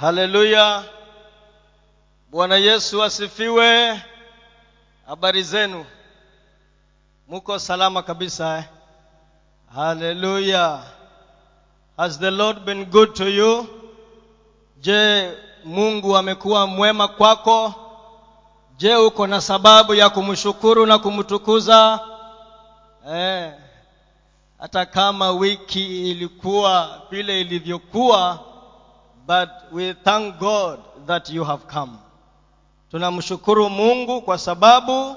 haleluya. Bwana yesu asifiwe. Habari zenu? Muko salama kabisa eh? haleluya. Has the lord been good to you? Je mungu amekuwa mwema kwako? Je uko na sababu ya kumshukuru na kumtukuza? Eh, hata kama wiki ilikuwa vile ilivyokuwa but we thank god that you have come. Tunamshukuru mungu kwa sababu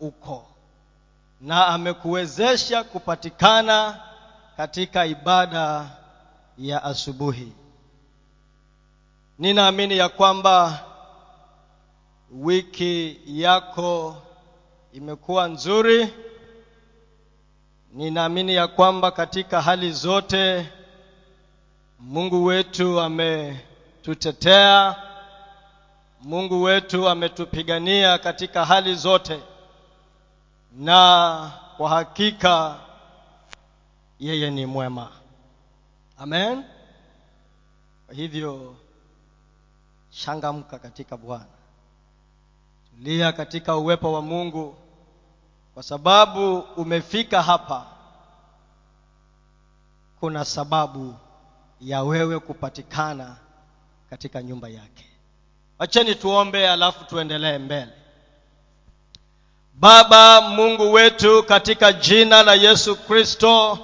uko na amekuwezesha kupatikana katika ibada ya asubuhi. Ninaamini ya kwamba wiki yako imekuwa nzuri. Ninaamini ya kwamba katika hali zote mungu wetu ametutetea. Mungu wetu ametupigania katika hali zote. Na kwa hakika yeye ni mwema. Amen. Kwa hivyo changamka katika bwana. Tulia katika uwepo wa mungu. Kwa sababu umefika hapa kuna sababu ya wewe kupatikana katika nyumba yake. Wacheni tuombe alafu tuendelee mbele. Baba mungu wetu katika jina la yesu kristo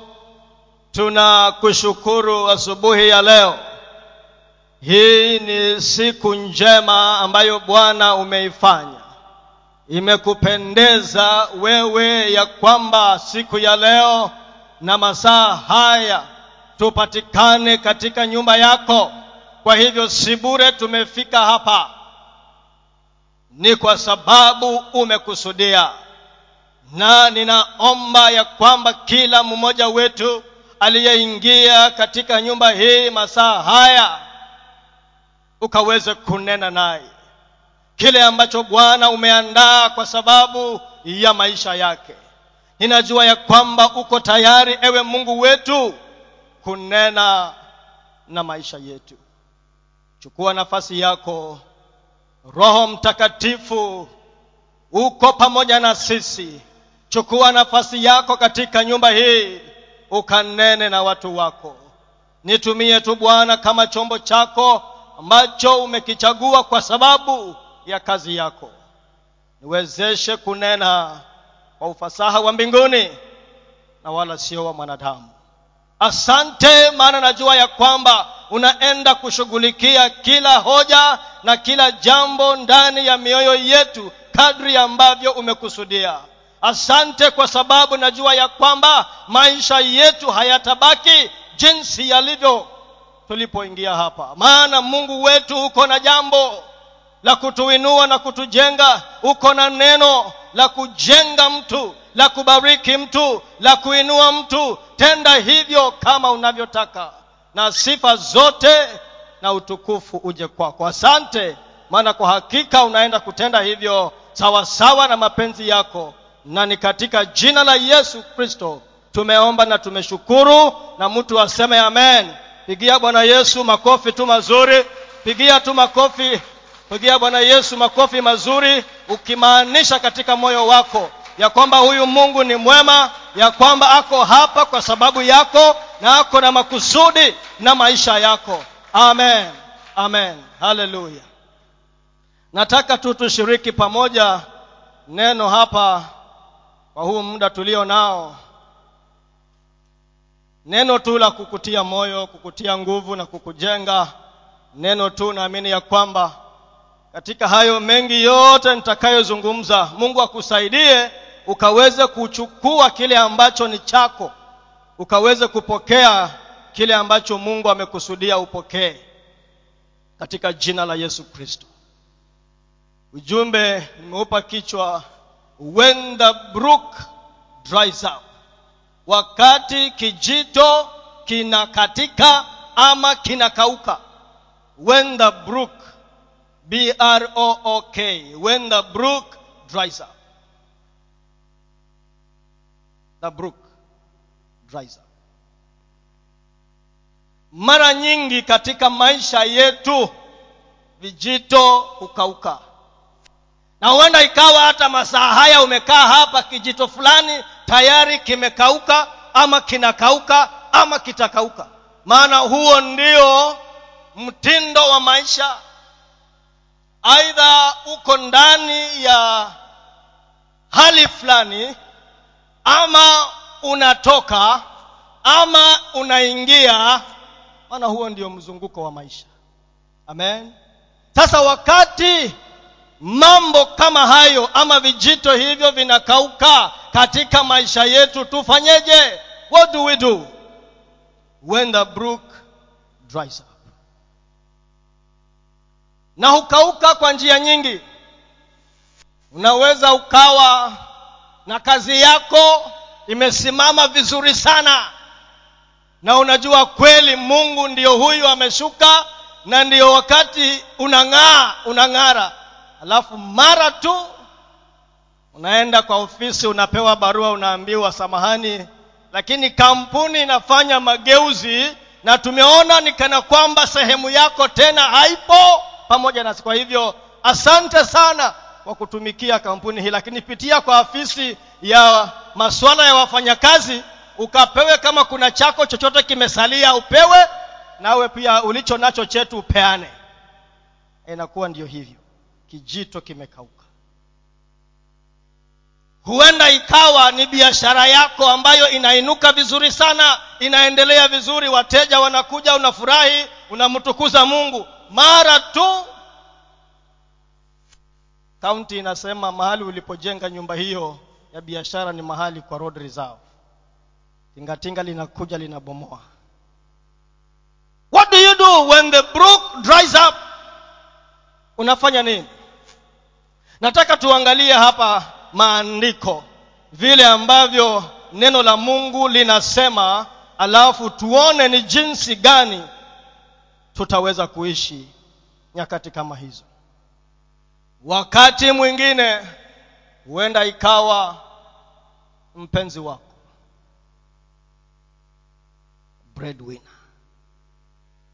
tunakushukuru asubuhi ya leo. Hii ni siku njema ambayo bwana umeifanya. Imekupendeza wewe ya kwamba siku ya leo na masaa haya tupatikane katika nyumba yako. Kwa hivyo si bure tumefika hapa. Ni kwa sababu umekusudia. Na ninaomba ya kwamba kila mmoja wetu aliyeingia katika nyumba hii masaa haya ukaweze kunena naye. Kile ambacho bwana umeandaa kwa sababu ya maisha yake. Ninajua ya kwamba uko tayari ewe mungu wetu kunena na maisha yetu. Chukua nafasi yako. Roho mtakatifu uko pamoja na sisi. Chukua nafasi yako katika nyumba hii ukanene na watu wako. Nitumie tu bwana kama chombo chako ambacho umekichagua kwa sababu ya kazi yako. Niwezeshe kunena kwa ufasaha wa mbinguni na wala sio wa mwanadamu asante maana najua ya kwamba unaenda kushughulikia kila hoja na kila jambo ndani ya mioyo yetu kadri ambavyo umekusudia. Asante kwa sababu najua ya kwamba maisha yetu hayatabaki jinsi yalivyo tulipoingia hapa. Maana mungu wetu uko na jambo la kutuinua na kutujenga uko na neno la kujenga mtu la kubariki mtu la kuinua mtu. Tenda hivyo kama unavyotaka na sifa zote na utukufu uje kwako. Asante maana kwa hakika unaenda kutenda hivyo sawasawa sawa na mapenzi yako. Na ni katika jina la yesu kristo tumeomba na tumeshukuru na mtu aseme amen. Pigia bwana yesu makofi tu mazuri. Pigia tu makofi. Pigia bwana yesu makofi mazuri ukimaanisha katika moyo wako ya kwamba huyu mungu ni mwema ya kwamba ako hapa kwa sababu yako na ako na makusudi na maisha yako. Amen. Amen. Haleluya nataka tu tushiriki pamoja neno hapa kwa huu muda tulio nao. Neno tu la kukutia moyo kukutia nguvu na kukujenga. Neno tu naamini ya kwamba katika hayo mengi yote nitakayozungumza mungu akusaidie ukaweze kuchukua kile ambacho ni chako ukaweze kupokea kile ambacho mungu amekusudia upokee katika jina la yesu kristo. Ujumbe nimeupa kichwa when the brook dries up wakati kijito kinakatika ama kinakauka when the brook b r o o k when the brook dries up the brook dries up mara nyingi katika maisha yetu vijito hukauka. Na huenda ikawa hata masaa haya umekaa hapa kijito fulani tayari kimekauka ama kinakauka ama kitakauka. Maana huo ndio mtindo wa maisha. Aidha uko ndani ya hali fulani ama unatoka ama unaingia maana huo ndio mzunguko wa maisha. Amen. Sasa wakati mambo kama hayo ama vijito hivyo vinakauka katika maisha yetu tufanyeje? What do we do? When the brook dries up. Na hukauka kwa njia nyingi. Unaweza ukawa na kazi yako imesimama vizuri sana. Na unajua kweli mungu ndiyo huyu ameshuka na ndiyo wakati unang'aa unang'ara. Alafu mara tu unaenda kwa ofisi unapewa barua unaambiwa samahani lakini kampuni inafanya mageuzi na tumeona ni kana kwamba sehemu yako tena haipo pamoja nasi kwa hivyo asante sana kwa kutumikia kampuni hii lakini pitia kwa afisi ya masuala ya wafanyakazi ukapewe kama kuna chako chochote kimesalia upewe nawe pia ulicho nacho chetu upeane. Inakuwa ndiyo hivyo. Kijito kimekauka. Huenda ikawa ni biashara yako ambayo inainuka vizuri sana inaendelea vizuri wateja wanakuja unafurahi unamtukuza mungu. Mara tu kaunti inasema mahali ulipojenga nyumba hiyo ya biashara ni mahali kwa road reserve tingatinga linakuja linabomoa. What do you do when the brook dries up? Unafanya nini? Nataka tuangalie hapa maandiko. Vile ambavyo neno la mungu linasema alafu tuone ni jinsi gani tutaweza kuishi nyakati kama hizo wakati mwingine huenda ikawa mpenzi wako. Breadwinner.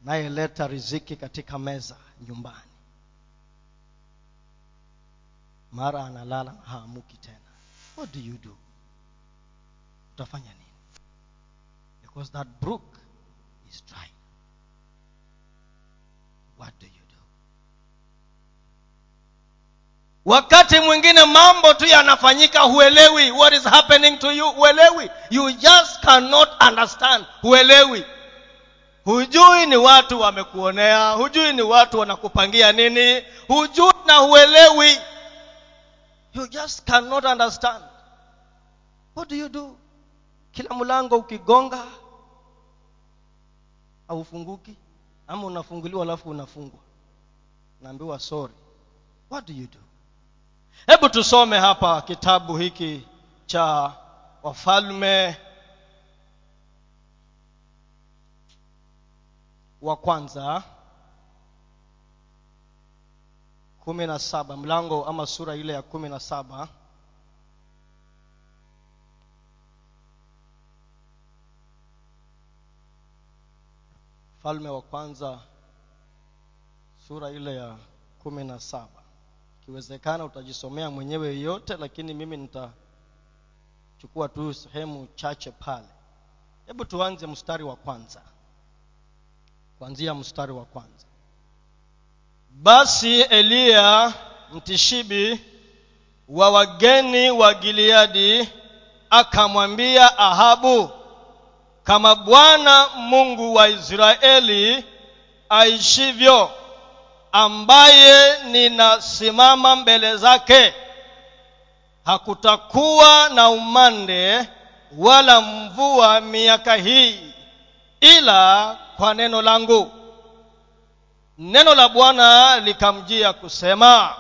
Nayeleta riziki katika meza nyumbani. Mara analala haamuki tena. What do you do? Utafanya nini? Because that brook is dry. What do you do wakati mwingine mambo tu yanafanyika huelewi what is happening to you. Huelewi. You just cannot understand. Huelewi. Hujui ni watu wamekuonea hujui ni watu wanakupangia nini hujui na huelewi. You just cannot understand. What do you do? Kila mlango ukigonga haufunguki. Ama unafunguliwa alafu unafungwa. Naambiwa sorry. What do you do hebu tusome hapa kitabu hiki cha wafalme wa kwanza kumi na saba mlango ama sura ile ya kumi na saba. Falme wa kwanza sura ile ya kumi na saba ikiwezekana utajisomea mwenyewe yote lakini mimi nitachukua tu sehemu chache pale. Hebu tuanze mstari wa kwanza. Kuanzia mstari wa kwanza. Basi eliya mtishibi wa wageni wa gileadi akamwambia ahabu kama bwana mungu wa israeli aishivyo ambaye ninasimama mbele zake hakutakuwa na umande wala mvua miaka hii ila kwa neno langu. Neno la bwana likamjia kusema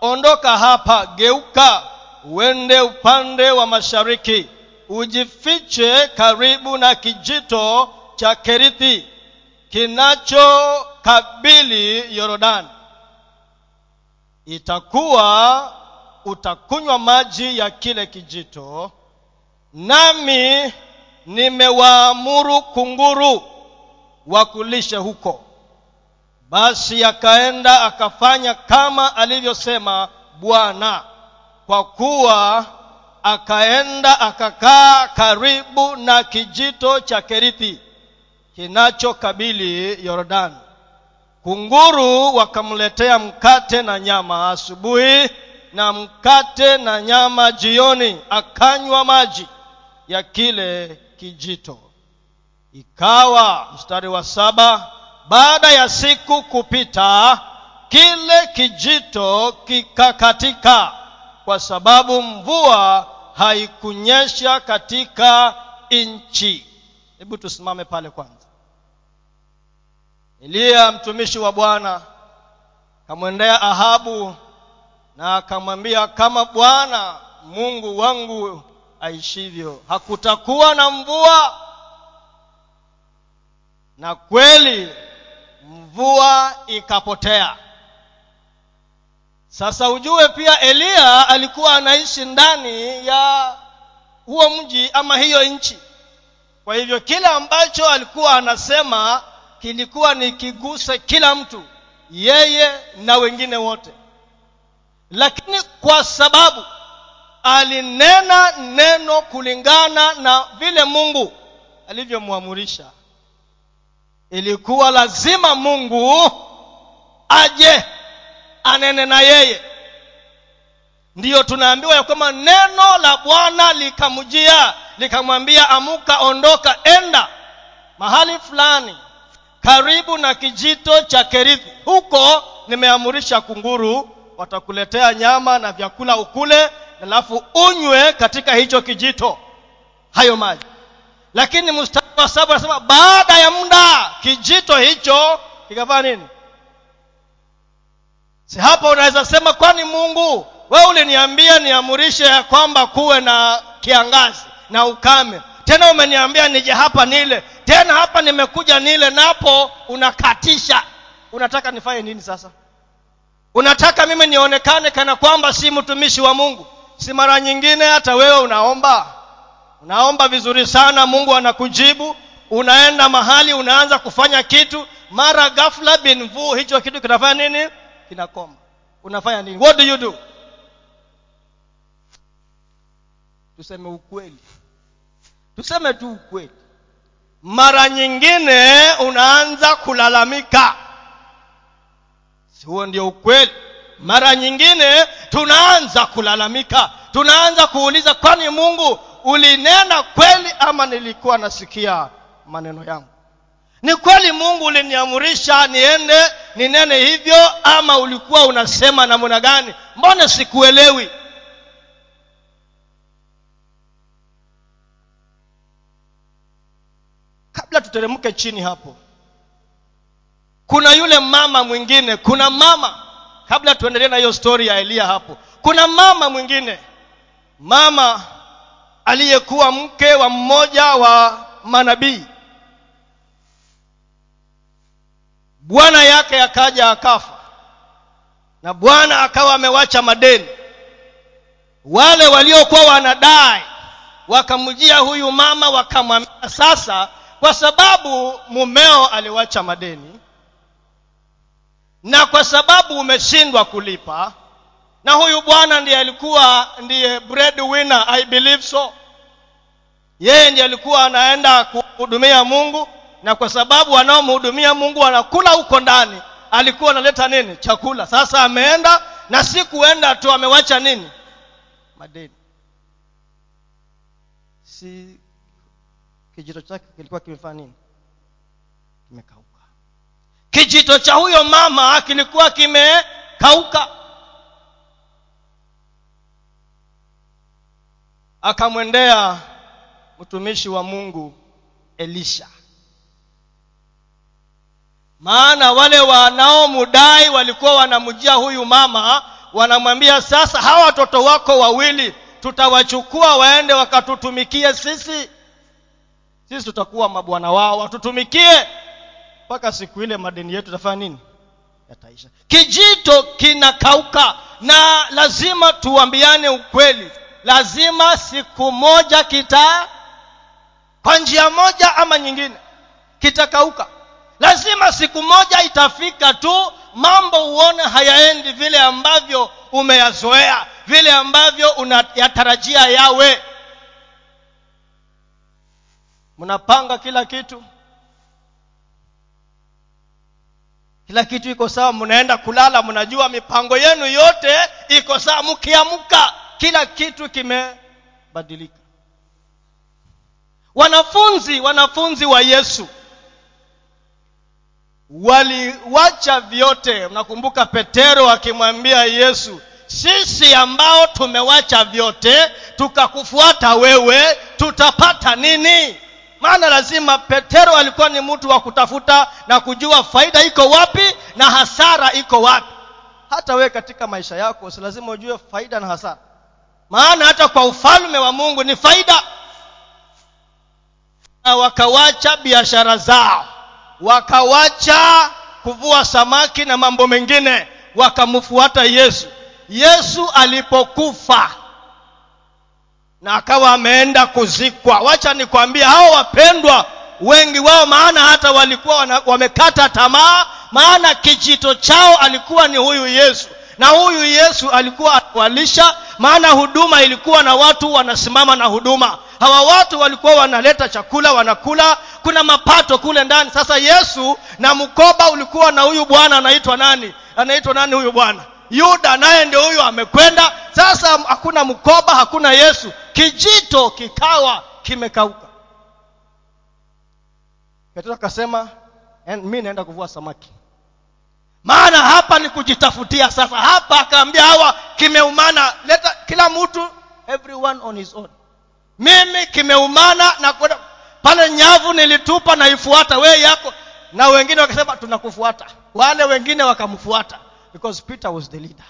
ondoka hapa geuka uende upande wa mashariki ujifiche karibu na kijito cha kerithi kinachokabili yorodani. Itakuwa utakunywa maji ya kile kijito nami nimewaamuru kunguru wa kulisha huko. Basi akaenda akafanya kama alivyosema bwana kwa kuwa akaenda akakaa karibu na kijito cha kerithi kinachokabili yordani kunguru wakamletea mkate na nyama asubuhi na mkate na nyama jioni akanywa maji ya kile kijito. Ikawa mstari wa saba baada ya siku kupita kile kijito kikakatika kwa sababu mvua haikunyesha katika nchi. Hebu tusimame pale kwanza eliya mtumishi wa bwana akamwendea ahabu na akamwambia kama bwana mungu wangu aishivyo hakutakuwa na mvua? Na kweli mvua ikapotea. Sasa ujue pia eliya alikuwa anaishi ndani ya huo mji ama hiyo nchi. Kwa hivyo kile ambacho alikuwa anasema kilikuwa ni kiguse kila mtu yeye na wengine wote. Lakini kwa sababu alinena neno kulingana na vile mungu alivyomwamurisha ilikuwa lazima mungu aje anene na yeye. Ndiyo tunaambiwa ya kwamba neno la bwana likamjia likamwambia amuka ondoka enda mahali fulani karibu na kijito cha kerithi huko nimeamurisha kunguru watakuletea nyama na vyakula ukule alafu unywe katika hicho kijito. Hayo maji. Lakini mstari wa saba anasema baada ya muda kijito hicho kikafanya nini? Si hapo unaweza sema kwani mungu we uliniambia niamurishe ya kwamba kuwe na kiangazi na ukame tena umeniambia nije hapa nile. Tena hapa nimekuja nile napo unakatisha. Unataka nifanye nini sasa? Unataka mimi nionekane kana kwamba si mtumishi wa mungu? Si mara nyingine hata wewe unaomba? Unaomba vizuri sana mungu anakujibu. Unaenda mahali unaanza kufanya kitu. Mara ghafla binvu hicho kitu kinafanya nini? Kinakoma. Unafanya nini? What do you do? Tuseme ukweli tuseme tu ukweli. Mara nyingine unaanza kulalamika. Si huo ndio ukweli? Mara nyingine tunaanza kulalamika. Tunaanza kuuliza kwani mungu ulinena kweli ama nilikuwa nasikia maneno yangu? Ni kweli mungu uliniamurisha niende ninene hivyo ama ulikuwa unasema namna gani? Mbona sikuelewi kabla tuteremke chini hapo kuna yule mama mwingine kuna mama kabla tuendelee na hiyo stori ya eliya hapo kuna mama mwingine mama aliyekuwa mke wa mmoja wa manabii. Bwana yake akaja akafa na bwana akawa amewacha madeni. Wale waliokuwa wanadai wakamjia huyu mama wakamwambia sasa kwa sababu mumeo aliwacha madeni na kwa sababu umeshindwa kulipa na huyu bwana ndiye alikuwa ndiye bread winner i believe so. Yeye ndiye alikuwa anaenda kuhudumia mungu na kwa sababu wanaomhudumia mungu wanakula huko ndani alikuwa analeta nini? Chakula. Sasa ameenda na si kuenda tu amewacha nini? Madeni. Si kijito chake kilikuwa kimefanya nini? Kimekauka. Kijito cha huyo mama kilikuwa kimekauka. Akamwendea mtumishi wa mungu elisha. Maana wale wanaomudai walikuwa wanamjia huyu mama wanamwambia sasa hawa watoto wako wawili tutawachukua waende wakatutumikie sisi sisi tutakuwa mabwana wao watutumikie. Mpaka siku ile madeni yetu tafanya nini? Yataisha. Kijito kinakauka na lazima tuambiane ukweli. Lazima siku moja kita kwa njia moja ama nyingine kitakauka. Lazima siku moja itafika tu mambo uone hayaendi vile ambavyo umeyazoea vile ambavyo unayatarajia yawe mnapanga kila kitu. Kila kitu iko sawa mnaenda kulala mnajua mipango yenu yote iko sawa. Mkiamka kila kitu kimebadilika. Wanafunzi wanafunzi wa yesu waliwacha vyote. Mnakumbuka petero akimwambia yesu sisi ambao tumewacha vyote tukakufuata wewe tutapata nini maana lazima petero alikuwa ni mtu wa kutafuta na kujua faida iko wapi na hasara iko wapi. Hata wewe katika maisha yako si lazima ujue faida na hasara. Maana hata kwa ufalme wa mungu ni faida. Na wakawacha biashara zao. Wakawacha kuvua samaki na mambo mengine. Wakamfuata yesu. Yesu alipokufa na akawa ameenda kuzikwa. Wacha nikwambia hao wapendwa wengi wao maana hata walikuwa wamekata tamaa maana kijito chao alikuwa ni huyu yesu. Na huyu yesu alikuwa anawalisha maana huduma ilikuwa na watu wanasimama na huduma. Hawa watu walikuwa wanaleta chakula wanakula kuna mapato kule ndani. Sasa yesu na mkoba ulikuwa na huyu bwana anaitwa nani? Anaitwa nani huyu bwana yuda naye ndio huyo amekwenda. Sasa hakuna mkoba hakuna yesu. Kijito kikawa kimekauka. Petro akasema mi naenda kuvua samaki. Maana hapa ni kujitafutia sasa. Hapa akaambia hawa kimeumana. Leta kila mtu everyone on his own. Mimi kimeumana na kwenda pale nyavu nilitupa naifuata wee yako. Na wengine wakasema tunakufuata. Wale wengine wakamfuata because peter was the leader.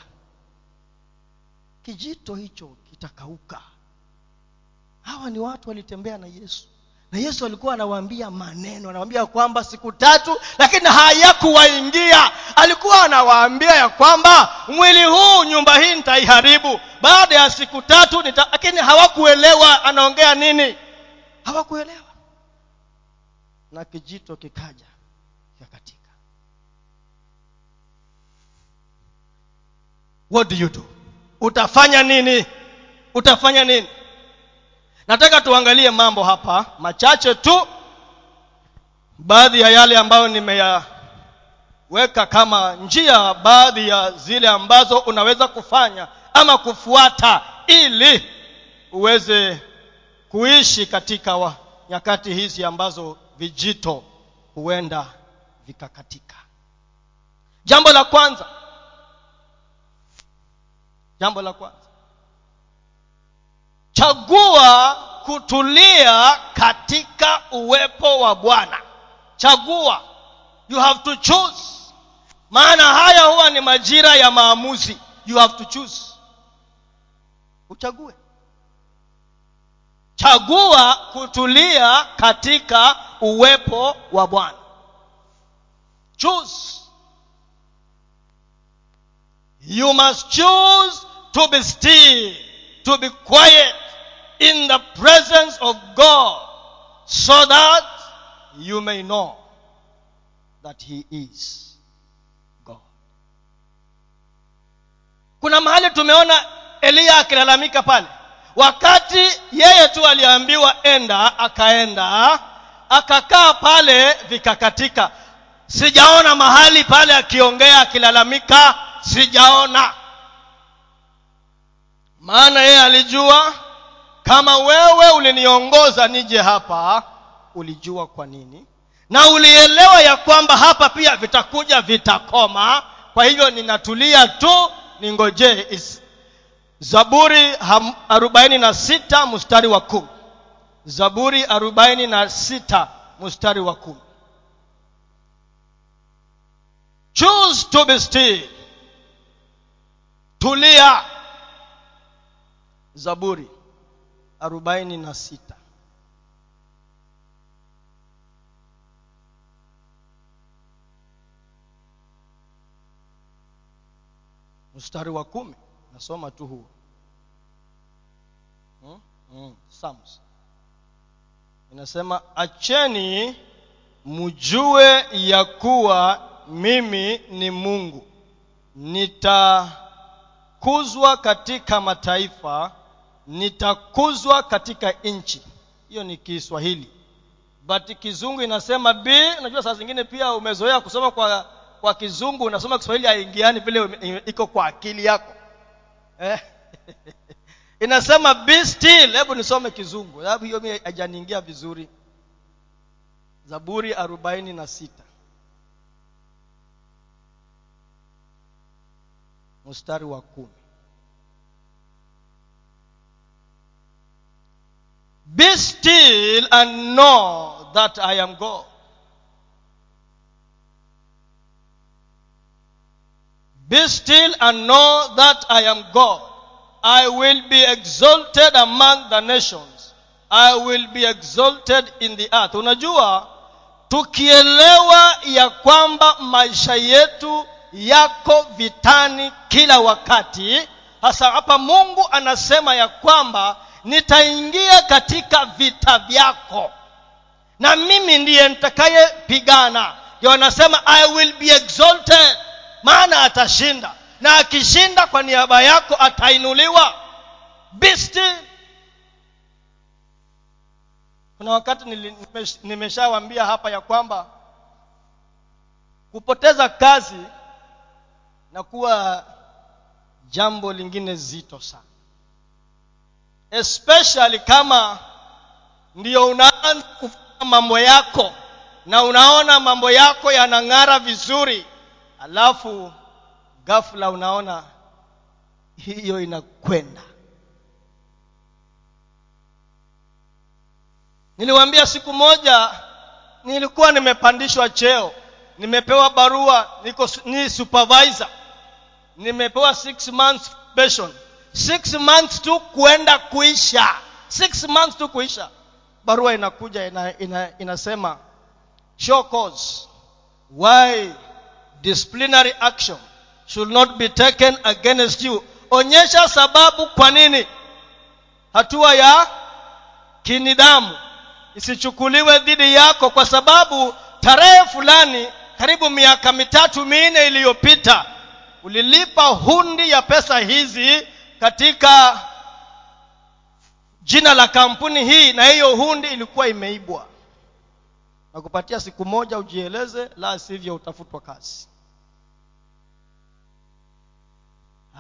Kijito hicho kitakauka. Hawa ni watu walitembea na yesu. Na yesu alikuwa anawaambia maneno anawaambia kwamba siku tatu lakini hayakuwaingia. Alikuwa anawaambia ya kwamba mwili huu nyumba hii nitaiharibu. Baada ya siku tatu nita... lakini hawakuelewa anaongea nini. Hawakuelewa. Na kijito kikaja what do you do? Utafanya nini? Utafanya nini? Nataka tuangalie mambo hapa machache tu baadhi ya yale ambayo nimeyaweka kama njia baadhi ya zile ambazo unaweza kufanya ama kufuata ili uweze kuishi katika wa, nyakati hizi ambazo vijito huenda vikakatika. Jambo la kwanza jambo la kwanza. Chagua kutulia katika uwepo wa bwana. Chagua. You have to choose. Maana haya huwa ni majira ya maamuzi. You have to choose. Uchague. Chagua kutulia katika uwepo wa bwana. Choose you must choose to be still to be quiet in the presence of god so that you may know that he is god. Kuna mahali tumeona eliya akilalamika pale. Wakati yeye tu aliambiwa enda akaenda akakaa pale vikakatika. Sijaona mahali pale akiongea akilalamika sijaona. Maana yeye alijua kama wewe uliniongoza nije hapa ulijua kwa nini. Na ulielewa ya kwamba hapa pia vitakuja vitakoma. Kwa hivyo ninatulia tu ningojee zaburi arobaini na sita mstari wa kumi. Zaburi arobaini na sita mstari wa kumi. Choose to be still tulia. Zaburi arobaini na sita. Mstari wa kumi. Nasoma tu huo. Hmm? hmm. Inasema acheni mjue ya kuwa mimi ni mungu nitakuzwa katika mataifa nitakuzwa katika nchi. Hiyo ni kiswahili. But kizungu inasema b unajua saa zingine pia umezoea kusoma kwa kwa kizungu unasoma kiswahili haingiani vile iko kwa akili yako. Eh? inasema be still hebu nisome kizungu sababu hiyo mi hajaniingia vizuri. Zaburi arobaini na sita mstari wa kumi be still and know that i am god Be still and know that I am God. I will be exalted among the nations. I will be exalted in the earth. Unajua, tukielewa ya kwamba maisha yetu yako vitani kila wakati, hasa hapa Mungu anasema ya kwamba nitaingia katika vita vyako. Na mimi ndiye nitakayepigana ndio anasema i will be exalted. Maana atashinda. Na akishinda kwa niaba yako atainuliwa. Bisti kuna wakati nimeshawaambia hapa ya kwamba kupoteza kazi na kuwa jambo lingine zito sana. Especially kama ndio unaanza kufanya mambo yako na unaona mambo yako yanang'ara vizuri alafu ghafla unaona hiyo inakwenda. Niliwaambia siku moja nilikuwa nimepandishwa cheo nimepewa barua niko ni supervisor nimepewa six months pension. Six months tu kuenda kuisha. Six months tu kuisha. Barua inakuja ina, ina, inasema show cause. Why disciplinary action should not be taken against you? Onyesha sababu kwa nini. Hatua ya kinidhamu isichukuliwe dhidi yako kwa sababu tarehe fulani karibu miaka mitatu minne iliyopita ulilipa hundi ya pesa hizi katika jina la kampuni hii na hiyo hundi ilikuwa imeibwa. Na kupatia siku moja ujieleze la sivyo utafutwa kazi.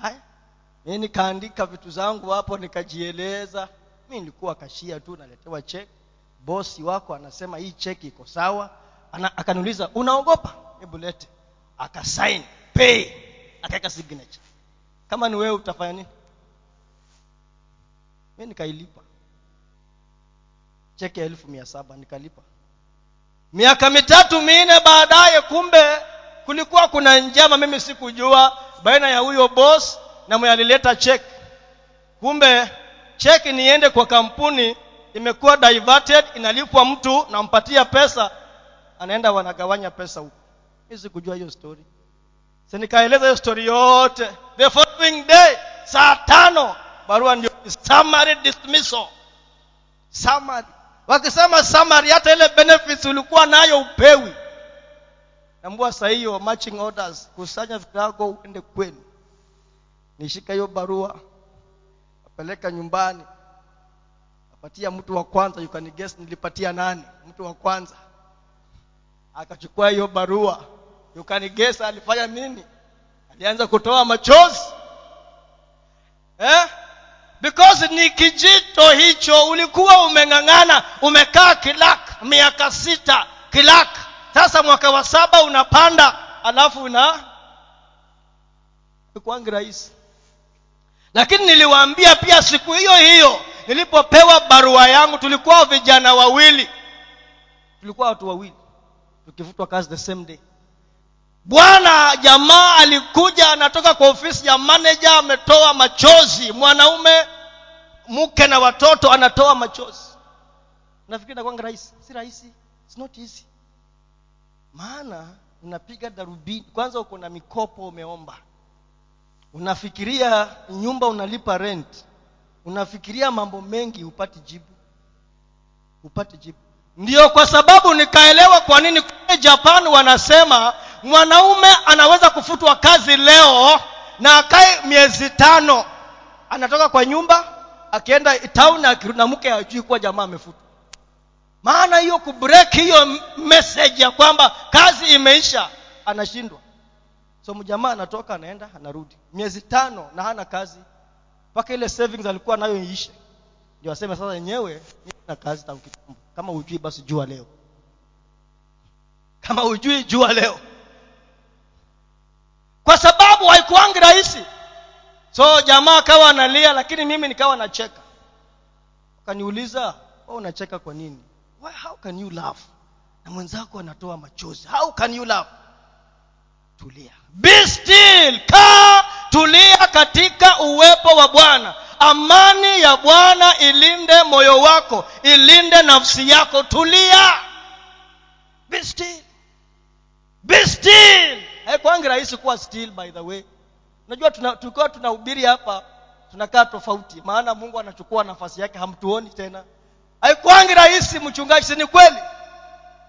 Haya mi nikaandika vitu zangu hapo nikajieleza. Mi nilikuwa kashia tu naletewa cheki bosi wako anasema hii cheki iko sawa. Akaniuliza unaogopa? Hebu lete. Akasain pay akaweka signature. Kama ni wewe utafanya nini? Mi nikailipa. Cheki ya elfu mia saba nikalipa. Miaka mitatu minne baadaye kumbe kulikuwa kuna njama mimi sikujua baina ya huyo boss na mwenye alileta cheki. Kumbe cheki niende kwa kampuni imekuwa diverted inalipwa mtu nampatia pesa anaenda wanagawanya pesa huko. Mi sikujua hiyo story si nikaeleza hiyo story yote. The following day saa tano barua ndio summary dismissal. Summary. Wakisema summary hata ile benefits ulikuwa nayo upewi ambua saa hiyo marching orders kusanya virago uende kwenu. Nishika hiyo barua apeleka nyumbani. Apatia mtu wa kwanza you can guess nilipatia nani? Mtu wa kwanza. Akachukua hiyo barua guess alifanya nini? Alianza kutoa machozi. Eh? because ni kijito hicho ulikuwa umeng'ang'ana umekaa kilak miaka sita kilak. Sasa mwaka wa saba unapanda alafu una kwangi rahisi. Lakini niliwaambia pia siku hiyo hiyo nilipopewa barua yangu tulikuwa vijana wawili. Tulikuwa watu wawili. Tukivutwa kazi the same day bwana jamaa alikuja anatoka kwa ofisi ya manager ametoa machozi. Mwanaume mke na watoto anatoa machozi. Nafikiri nakwanga rahisi. Si rahisi. It's not easy. Maana unapiga darubini kwanza uko na mikopo umeomba. Unafikiria nyumba unalipa rent. Unafikiria mambo mengi upati jibu. Upate jibu. Ndio kwa sababu nikaelewa kwa nini kule japan wanasema mwanaume anaweza kufutwa kazi leo na akae miezi tano. Anatoka kwa nyumba akienda town akirudi na mke ajui kuwa jamaa amefutwa. Maana hiyo kubreak hiyo message ya kwamba kazi imeisha anashindwa. So mjamaa anatoka anaenda anarudi. Miezi tano na hana kazi mpaka ile savings alikuwa nayo iishe. Ndio aseme sasa yenyewe na kazi tangu kitambo. Kama hujui basi jua leo. Kama hujui jua leo sababu haikuangi rahisi. So jamaa akawa analia lakini mimi nikawa nacheka. Akaniuliza wewe unacheka kwa nini? Why, how can you laugh? Na mwenzako anatoa machozi. How can you laugh? Tulia. Be still. Kaa tulia katika uwepo wa bwana. Amani ya bwana ilinde moyo wako ilinde nafsi yako. Tulia. Be still. Be still haikwangi rahisi kuwa still by the way. Unajua tuna, tukiwa tunahubiri hapa tunakaa tofauti. Maana mungu anachukua nafasi yake hamtuoni tena. Haikwangi rahisi mchungaji ni kweli?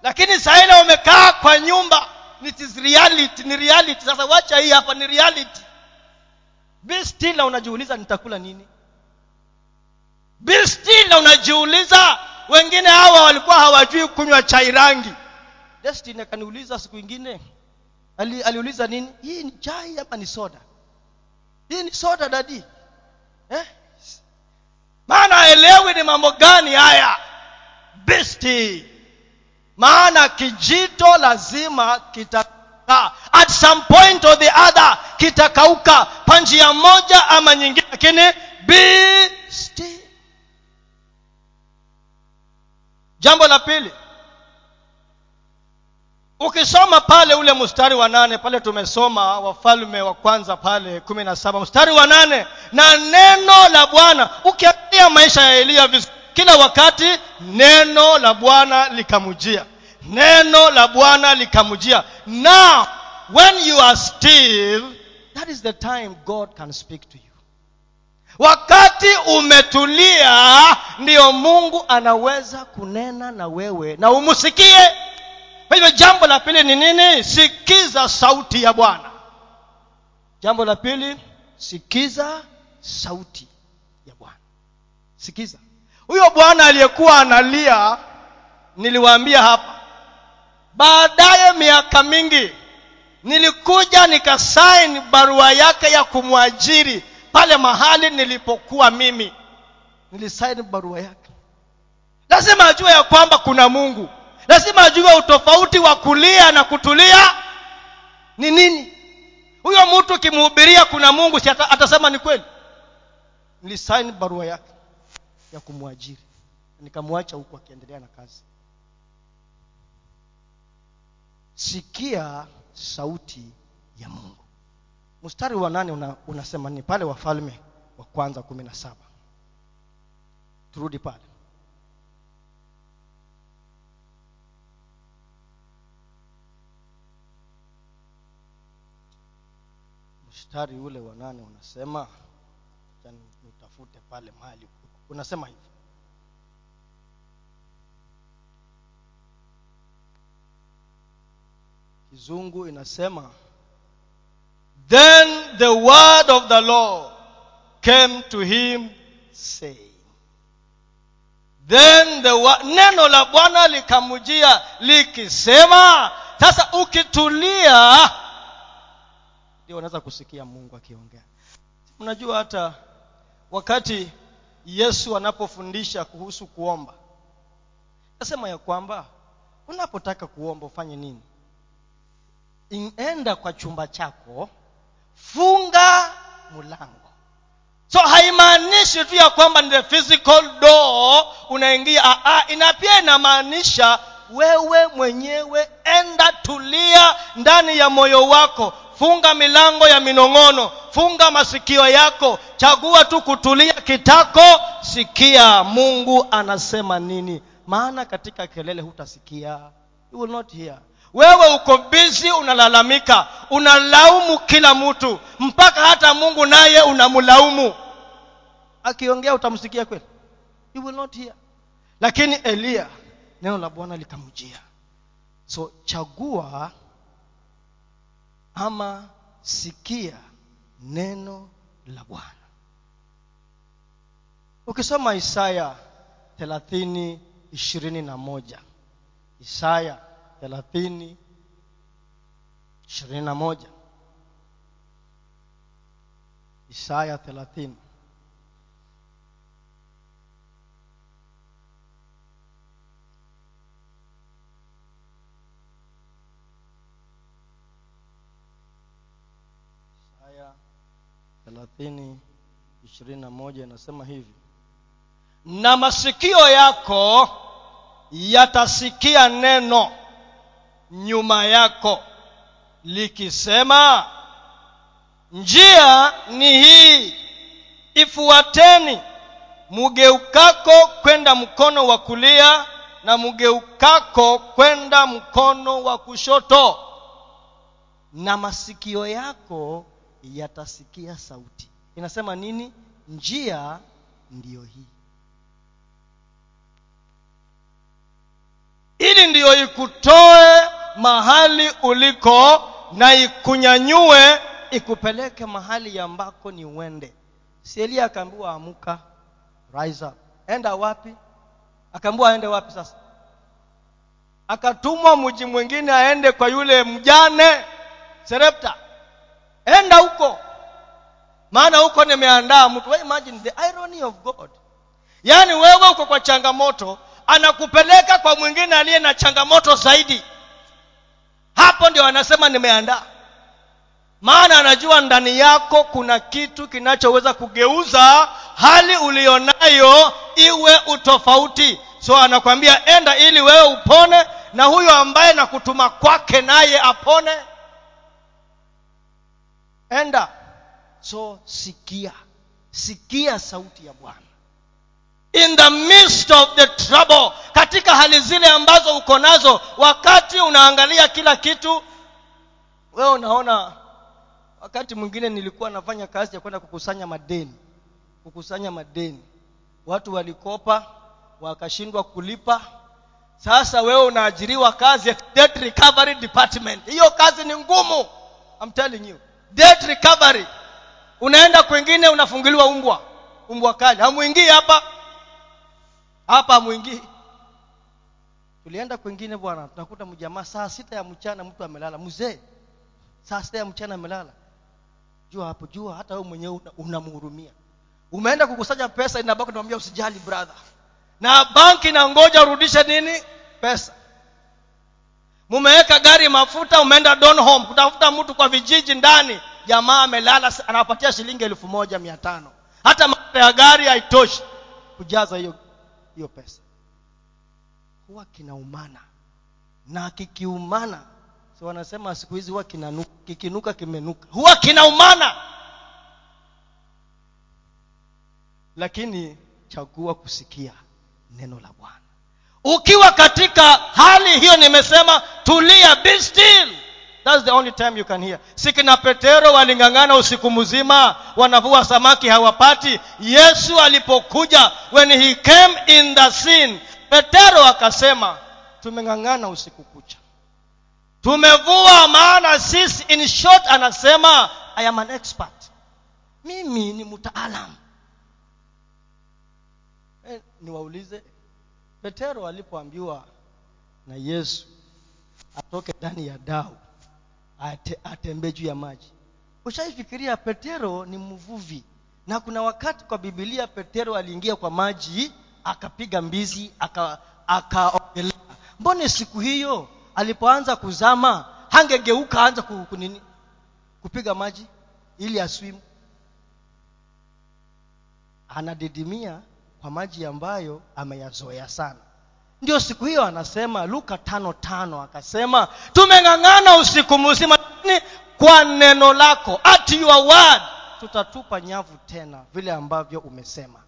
Lakini saina umekaa kwa nyumba it reality ni reality. Sasa wacha hii hapa ni reality. Be still na unajiuliza nitakula nini? Be still na unajiuliza wengine hawa walikuwa hawajui kunywa chai rangi. Destiny akaniuliza siku ingine ali, aliuliza nini? Hii ni chai ama ni soda? Hii ni soda dadi. Eh? maana aelewi ni mambo gani haya. Besti. Maana kijito lazima kitaka at some point or the other kitakauka. Kwa njia moja ama nyingine lakini be jambo la pili ukisoma pale ule mstari wa nane pale tumesoma wafalme wa kwanza pale kumi na saba mstari wa nane na neno la bwana ukiangalia maisha ya eliya vizuri kila wakati neno la bwana likamujia neno la bwana likamujia now when you are still that is the time god can speak to you. Wakati umetulia ndiyo mungu anaweza kunena na wewe na umsikie kwa hivyo jambo la pili ni nini? Sikiza sauti ya bwana. Jambo la pili sikiza sauti ya bwana. Sikiza. Huyo bwana aliyekuwa analia niliwaambia hapa baadaye miaka mingi nilikuja nikasaini barua yake ya kumwajiri pale mahali nilipokuwa mimi. Nilisaini barua yake. Lazima ajue ya kwamba kuna mungu lazima ajue utofauti wa kulia na kutulia ni nini. Huyo mtu ukimhubiria kuna mungu si atasema ni kweli? Nilisaini barua yake ya kumwajiri. Nikamwacha huku akiendelea na kazi. Sikia sauti ya mungu. Mstari wa nane una, unasema ni pale wafalme wa kwanza kumi na saba. Turudi pale mstari ule wa nane unasema nitafute pale mahali unasema hivi. Kizungu inasema then the word of the lord came to him saying then the neno la bwana likamujia likisema sasa ukitulia ndio unaweza kusikia mungu akiongea. Mnajua hata wakati yesu anapofundisha kuhusu kuomba nasema ya kwamba unapotaka kuomba ufanye nini? Enda kwa chumba chako funga mlango. So haimaanishi tu ya kwamba ni the physical door unaingia Aa, ina pia inamaanisha wewe mwenyewe enda tulia ndani ya moyo wako funga milango ya minong'ono funga masikio yako chagua tu kutulia kitako sikia mungu anasema nini. Maana katika kelele hutasikia. You will not hear. Wewe uko bizi unalalamika unalaumu kila mtu mpaka hata mungu naye unamlaumu. Akiongea utamsikia kweli? You will not hear. Lakini eliya neno la bwana likamjia. So chagua ama sikia neno la bwana. Ukisoma isaya thelathini ishirini na moja. Isaya thelathini ishirini na moja. Isaya thelathini isaya thelathini ishirini na moja inasema hivi. Na masikio yako yatasikia neno nyuma yako likisema njia ni hii ifuateni. Mugeukako kwenda mkono wa kulia na mugeukako kwenda mkono wa kushoto. Na masikio yako yatasikia sauti. Inasema nini? Njia ndiyo hii. Ili ndiyo ikutoe mahali uliko na ikunyanyue ikupeleke mahali ambako ni uende. Si elia akaambiwa amuka rise up. Enda wapi? Akaambiwa aende wapi sasa? Akatumwa mji mwingine aende kwa yule mjane serepta enda huko. Maana huko nimeandaa mtu. Imagine the irony of god. Yaani wewe uko kwa changamoto anakupeleka kwa mwingine aliye na changamoto zaidi. Hapo ndio anasema nimeandaa. Maana anajua ndani yako kuna kitu kinachoweza kugeuza hali ulionayo iwe utofauti. So anakwambia enda ili wewe upone na huyo ambaye nakutuma kwake naye apone enda. So sikia. Sikia sauti ya bwana. In the midst of the trouble katika hali zile ambazo uko nazo wakati unaangalia kila kitu wewe unaona wakati mwingine nilikuwa nafanya kazi ya kwenda kukusanya madeni. Kukusanya madeni. Watu walikopa wakashindwa kulipa. Sasa wewe unaajiriwa kazi debt recovery department. Hiyo kazi ni ngumu. I'm telling you debt recovery. Unaenda kwingine unafunguliwa umbwa. Umbwa kali. Hamwingii hapa. Hapa hamwingii tulienda kwingine bwana tunakuta mjamaa saa sita ya mchana mtu amelala. Mzee saa sita ya mchana amelala. Jua hapo jua hata wewe mwenyewe unamhurumia umeenda kukusanya pesa inabaki unamwambia usijali brother. Na banki na ngoja urudishe nini? Pesa mumeweka gari mafuta umeenda donholm kutafuta mtu kwa vijiji ndani. Jamaa amelala anawapatia shilingi elfu moja mia tano. Hata mafuta ya gari haitoshi kujaza hiyo hiyo pesa. Huwa kinaumana. Na kikiumana so wanasema siku hizi huwa kinanuka kikinuka kimenuka. Huwa kinaumana. Lakini chagua kusikia neno la bwana ukiwa katika hali hiyo nimesema tulia be still. That's the only time you can hear. Sikina petero waling'ang'ana usiku mzima wanavua samaki hawapati. Yesu alipokuja when he came in the scene petero akasema tumeng'ang'ana usiku kucha. Tumevua maana sisi. In short anasema i am an expert. Mimi ni mtaalam eh, niwaulize petero alipoambiwa na yesu atoke ndani ya dau ate, atembee juu ya maji. Ushaifikiria petero ni mvuvi. Na kuna wakati kwa bibilia petero aliingia kwa maji akapiga mbizi akaogelea. Aka mbone siku hiyo alipoanza kuzama hangegeuka anza kunini kupiga maji ili aswimu anadidimia kwa maji ambayo ameyazoea sana. Ndio siku hiyo anasema luka tano tano akasema tumeng'ang'ana usiku mzima kwa neno lako at your word tutatupa nyavu tena vile ambavyo umesema.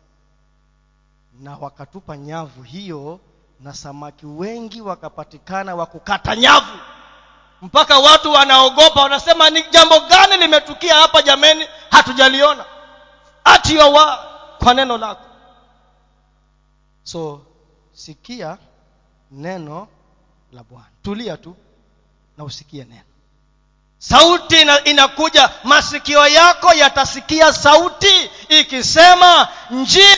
Na wakatupa nyavu hiyo na samaki wengi wakapatikana wa kukata nyavu. Mpaka watu wanaogopa wanasema ni jambo gani limetukia hapa jameni hatujaliona? At your word kwa neno lako so sikia neno la bwana. Tulia tu na usikie neno. Sauti ina, inakuja masikio yako yatasikia sauti ikisema njia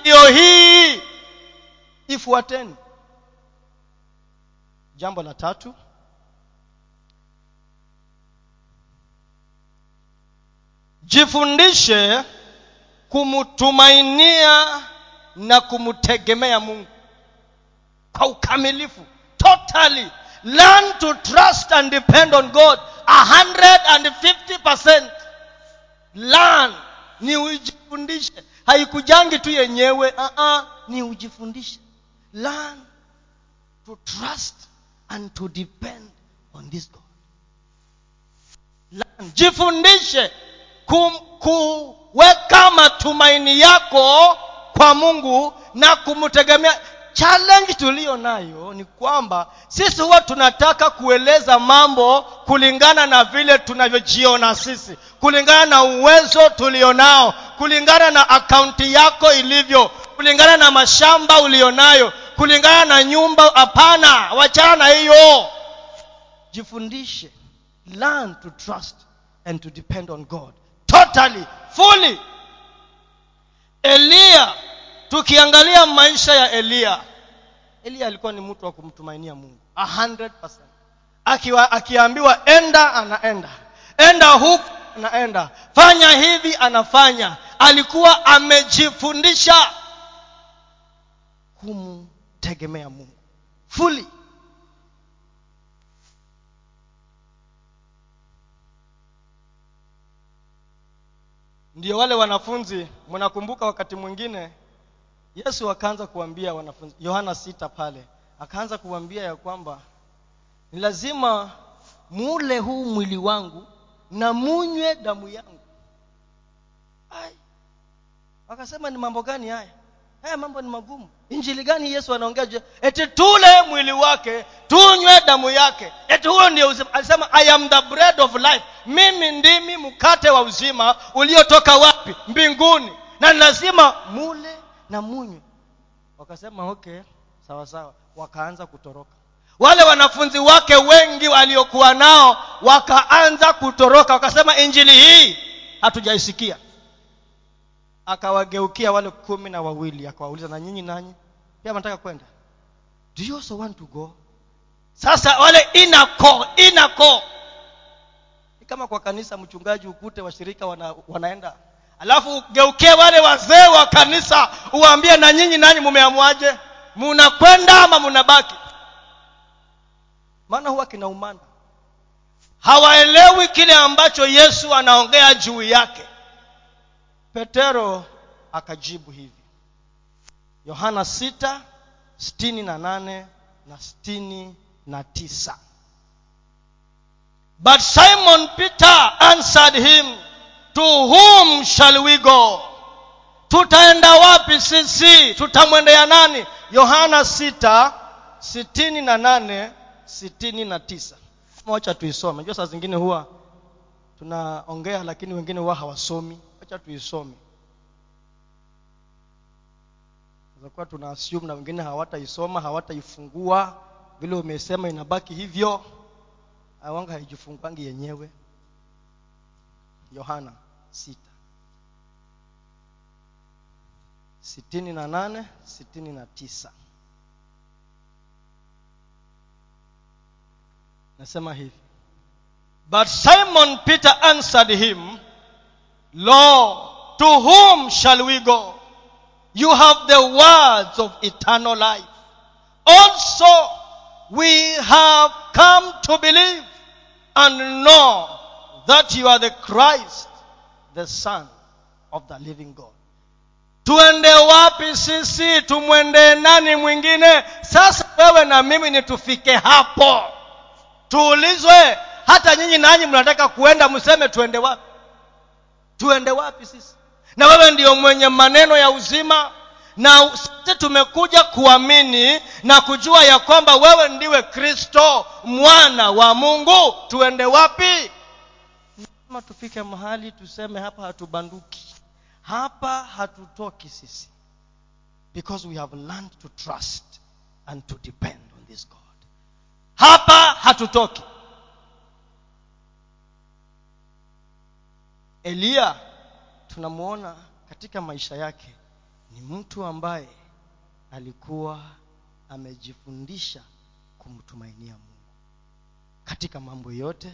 ndiyo hii. Ifuateni. Jambo la tatu. Jifundishe kumtumainia na kumtegemea mungu. Kwa ukamilifu totally. Learn to trust and depend on god. 150% learn. Ni ujifundishe. Haikujangi tu yenyewe. Uh-uh, ni ujifundishe. Learn to trust and to depend on this god. Learn. Jifundishe kuweka matumaini yako kwa mungu na kumtegemea. Challenge tuliyo nayo ni kwamba sisi huwa tunataka kueleza mambo kulingana na vile tunavyojiona sisi kulingana na uwezo tulionao kulingana na akaunti yako ilivyo kulingana na mashamba ulionayo kulingana na nyumba. Hapana wachana na hiyo. Jifundishe. Learn to trust and to depend on god. Totally fully eliya tukiangalia maisha ya eliya eliya alikuwa ni mtu wa kumtumainia mungu 100%. Akiwa, akiambiwa enda anaenda. Enda huku anaenda. Fanya hivi anafanya. Alikuwa amejifundisha kumtegemea mungu fully ndio wale wanafunzi mnakumbuka wakati mwingine yesu akaanza kuambia wanafunzi yohana sita pale akaanza kuambia ya kwamba ni lazima mule huu mwili wangu na munywe damu yangu Ai. wakasema ni mambo gani haya haya mambo ni magumu. Injili gani yesu anaongea juu eti tule mwili wake tunywe damu yake. Eti huyo ndio uzima. Alisema i am the bread of life. Mimi ndimi mkate wa uzima uliotoka wapi? Mbinguni. Na lazima mule na munywe. Wakasema okay sawa sawa. Wakaanza kutoroka. Wale wanafunzi wake wengi waliokuwa nao wakaanza kutoroka. Wakasema injili hii hatujaisikia akawageukia wale kumi na wawili akawauliza na nyinyi nanyi? Pia mnataka kwenda. Do you also want to go? Sasa wale inako inako ni kama kwa kanisa mchungaji ukute washirika wana, wanaenda. Alafu ugeukie wale wazee wa kanisa uwaambie na nyinyi nanyi mumeamwaje? Munakwenda ama munabaki? Maana huwa kinaumana hawaelewi kile ambacho yesu anaongea juu yake petero akajibu hivi. Yohana sita sitini na nane na but simon peter answered him to whom shall we go? Tutaenda wapi sisi? Tutamwendea nani? Yohana sita sitini na nane sitini na tisa. Mocha tuisome. Jua saa zingine huwa tunaongea lakini wengine huwa hawasomi wacha tuisome. Kuwa tuna assume na wengine hawataisoma hawataifungua. Vile umesema inabaki hivyo. Awanga haijifunguangi yenyewe. Yohana sita. Sitini na nane sitini na tisa. Nasema hivi. But simon peter answered him lord to whom shall we go? You have the words of eternal life. Also we have come to believe and know that you are the christ the son of the living god. Tuende wapi sisi tumwendee nani mwingine? Sasa wewe na mimi ni tufike hapo. Tuulizwe hata nyinyi nanyi mnataka kuenda mseme tuende wapi tuende wapi sisi? Na wewe ndiyo mwenye maneno ya uzima na sisi tumekuja kuamini na kujua ya kwamba wewe ndiwe kristo mwana wa mungu. Tuende wapi? Lazima tufike mahali tuseme hapa hatubanduki. Hapa hatutoki sisi. Because we have learned to trust and to depend on this god. Hapa hatutoki eliya tunamwona katika maisha yake ni mtu ambaye alikuwa amejifundisha kumtumainia mungu katika mambo yote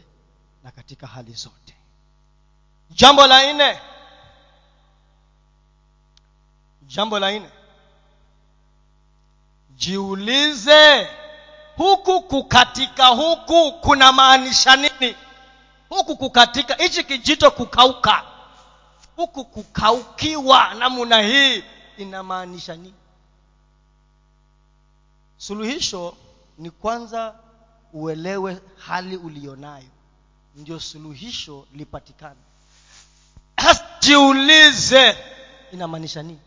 na katika hali zote. Jambo la nne. Jambo la nne. Jiulize huku kukatika huku kuna maanisha nini huku kukatika hichi kijito kukauka. Huku kukaukiwa namna hii inamaanisha nini? Suluhisho ni kwanza uelewe hali ulionayo. Ndio suluhisho lipatikane. Jiulize inamaanisha nini?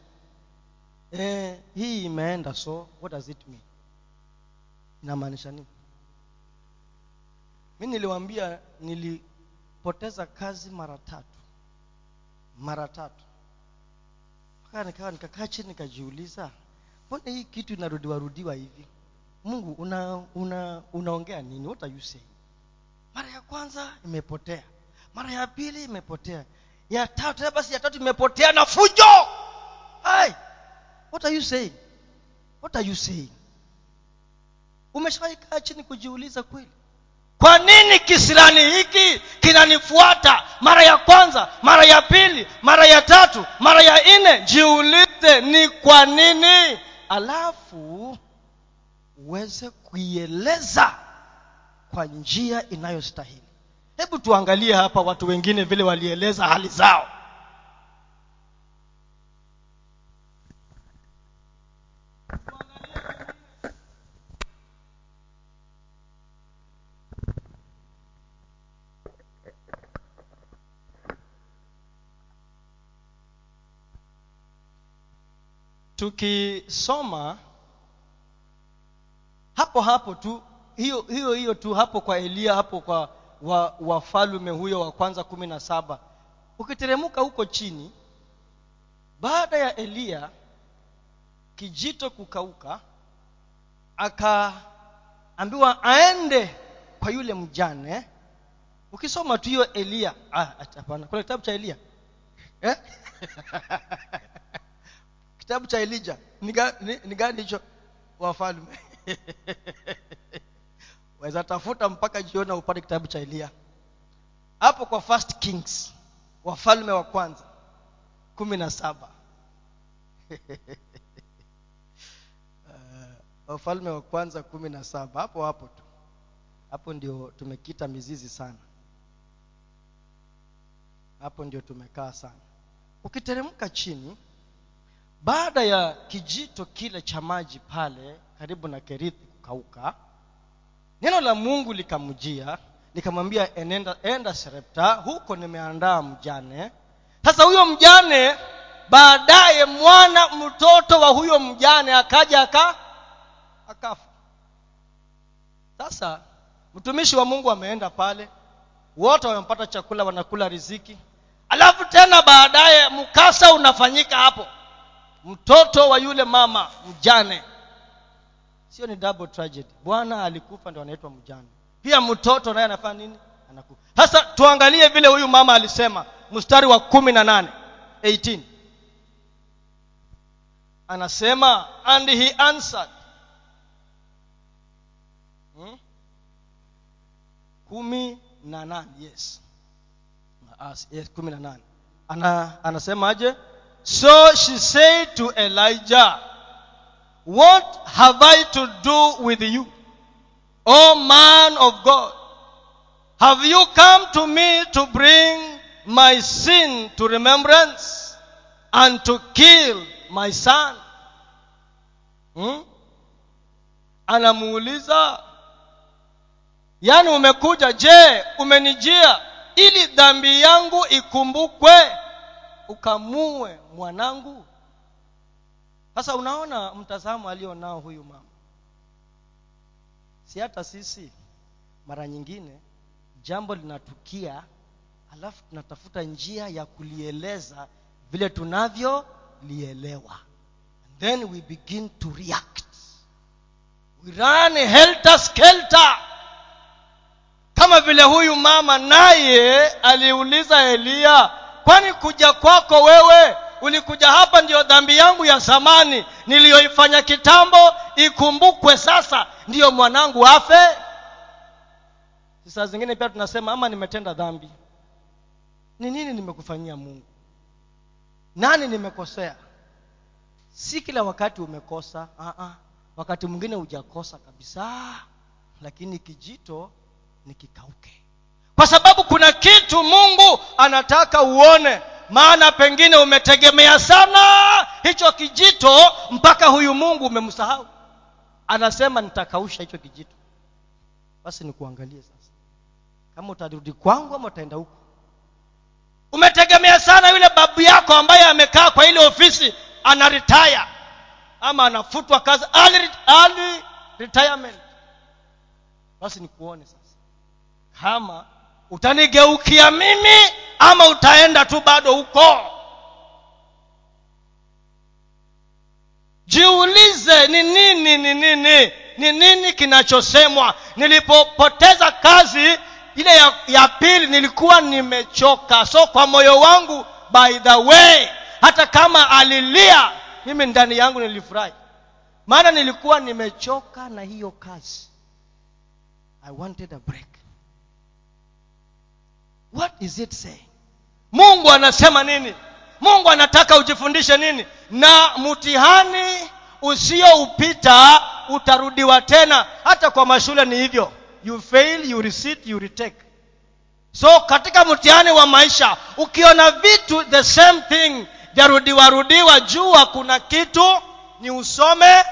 Eh, hii imeenda so what does it mean? Inamaanisha nini? Mi niliwambia nilipoteza kazi mara tatu. Mara tatu. Mpaka nikawa nikakaa chini nikajiuliza mbona hii kitu inarudiwarudiwa hivi? Mungu una una unaongea nini? What are you saying? Mara ya kwanza imepotea. Mara ya pili imepotea. Ya tatu basi ya tatu imepotea na fujo! Hai! what are you saying? What are you saying? Umeshawahi kaa chini kujiuliza kweli kwa nini kisirani hiki kinanifuata mara ya kwanza mara ya pili mara ya tatu mara ya nne? Jiulize ni kwa nini. Alafu uweze kuieleza kwa njia inayostahili. Hebu tuangalie hapa watu wengine vile walieleza hali zao tukisoma hapo hapo tu hiyo hiyo hiyo tu hapo kwa eliya hapo kwa wa, wafalume huyo wa kwanza kumi na saba. Ukiteremuka huko chini baada ya eliya kijito kukauka akaambiwa aende kwa yule mjane. Ukisoma tu hiyo eliya ah, kuna kitabu cha eliya eh? kitabu cha elija ni ga- ni- ni gani hicho? Wafalme waweza tafuta mpaka jiona upate kitabu cha Elia. Hapo kwa first kings wafalme wa kwanza. Kumi na saba. Eh, wafalme wa kwanza kumi na saba. Hapo hapo tu. Hapo ndio tumekita mizizi sana. Hapo ndio tumekaa sana. Ukiteremka chini baada ya kijito kile cha maji pale karibu na kerithi kukauka neno la mungu likamjia likamwambia enenda enda serepta huko nimeandaa mjane. Sasa huyo mjane baadaye mwana mtoto wa huyo mjane akaja aka akafa. Sasa mtumishi wa mungu ameenda pale wote wamepata chakula wanakula riziki. Alafu tena baadaye mkasa unafanyika hapo mtoto wa yule mama mjane. Sio ni double tragedy. Bwana alikufa ndo anaitwa mjane. Pia mtoto naye anafanya nini? Anakufa. Sasa tuangalie vile huyu mama alisema mstari wa kumi na nane 18 anasema and he answered. Hmm? kumi na nane yes. Kumi na nane. Ana, anasemaje so she said to elijah what have i to do with you o man of god? Have you come to me to bring my sin to remembrance and to kill my son? Hmm? anamuuliza yaani umekuja? Je umenijia ili dhambi yangu ikumbukwe ukamue mwanangu. Sasa unaona mtazamo alionao huyu mama. Si hata sisi mara nyingine jambo linatukia alafu tunatafuta njia ya kulieleza vile tunavyolielewa. And then we begin to react. We run helter skelter. Kama vile huyu mama naye aliuliza eliya kwani kuja kwako wewe ulikuja hapa ndiyo dhambi yangu ya zamani niliyoifanya kitambo ikumbukwe sasa ndiyo mwanangu afe? Saa zingine pia tunasema ama nimetenda dhambi. Ni nini nimekufanyia mungu? Nani nimekosea? Si kila wakati umekosa uh-uh. wakati mwingine hujakosa kabisa lakini kijito ni kikauke kwa sababu kuna kitu mungu anataka uone. Maana pengine umetegemea sana hicho kijito mpaka huyu mungu umemsahau. Anasema nitakausha hicho kijito. Basi nikuangalie sasa. Kama utarudi kwangu ama utaenda huko? Umetegemea sana yule babu yako ambaye amekaa kwa ile ofisi ana retire. Ama anafutwa kazi early, early retirement. Basi nikuone sasa. Kama utanigeukia mimi ama utaenda tu bado huko? Jiulize ni nini ni nini ni nini kinachosemwa. Nilipopoteza kazi ile ya, ya pili nilikuwa nimechoka. So kwa moyo wangu by the way hata kama alilia mimi ndani yangu nilifurahi. Maana nilikuwa nimechoka na hiyo kazi. I wanted a break what is it saying? Mungu anasema nini? Mungu anataka ujifundishe nini? Na mtihani usioupita utarudiwa tena. Hata kwa mashule ni hivyo. You fail you receipt you retake. So katika mtihani wa maisha ukiona vitu the same thing vyarudiwa rudiwa jua kuna kitu ni usome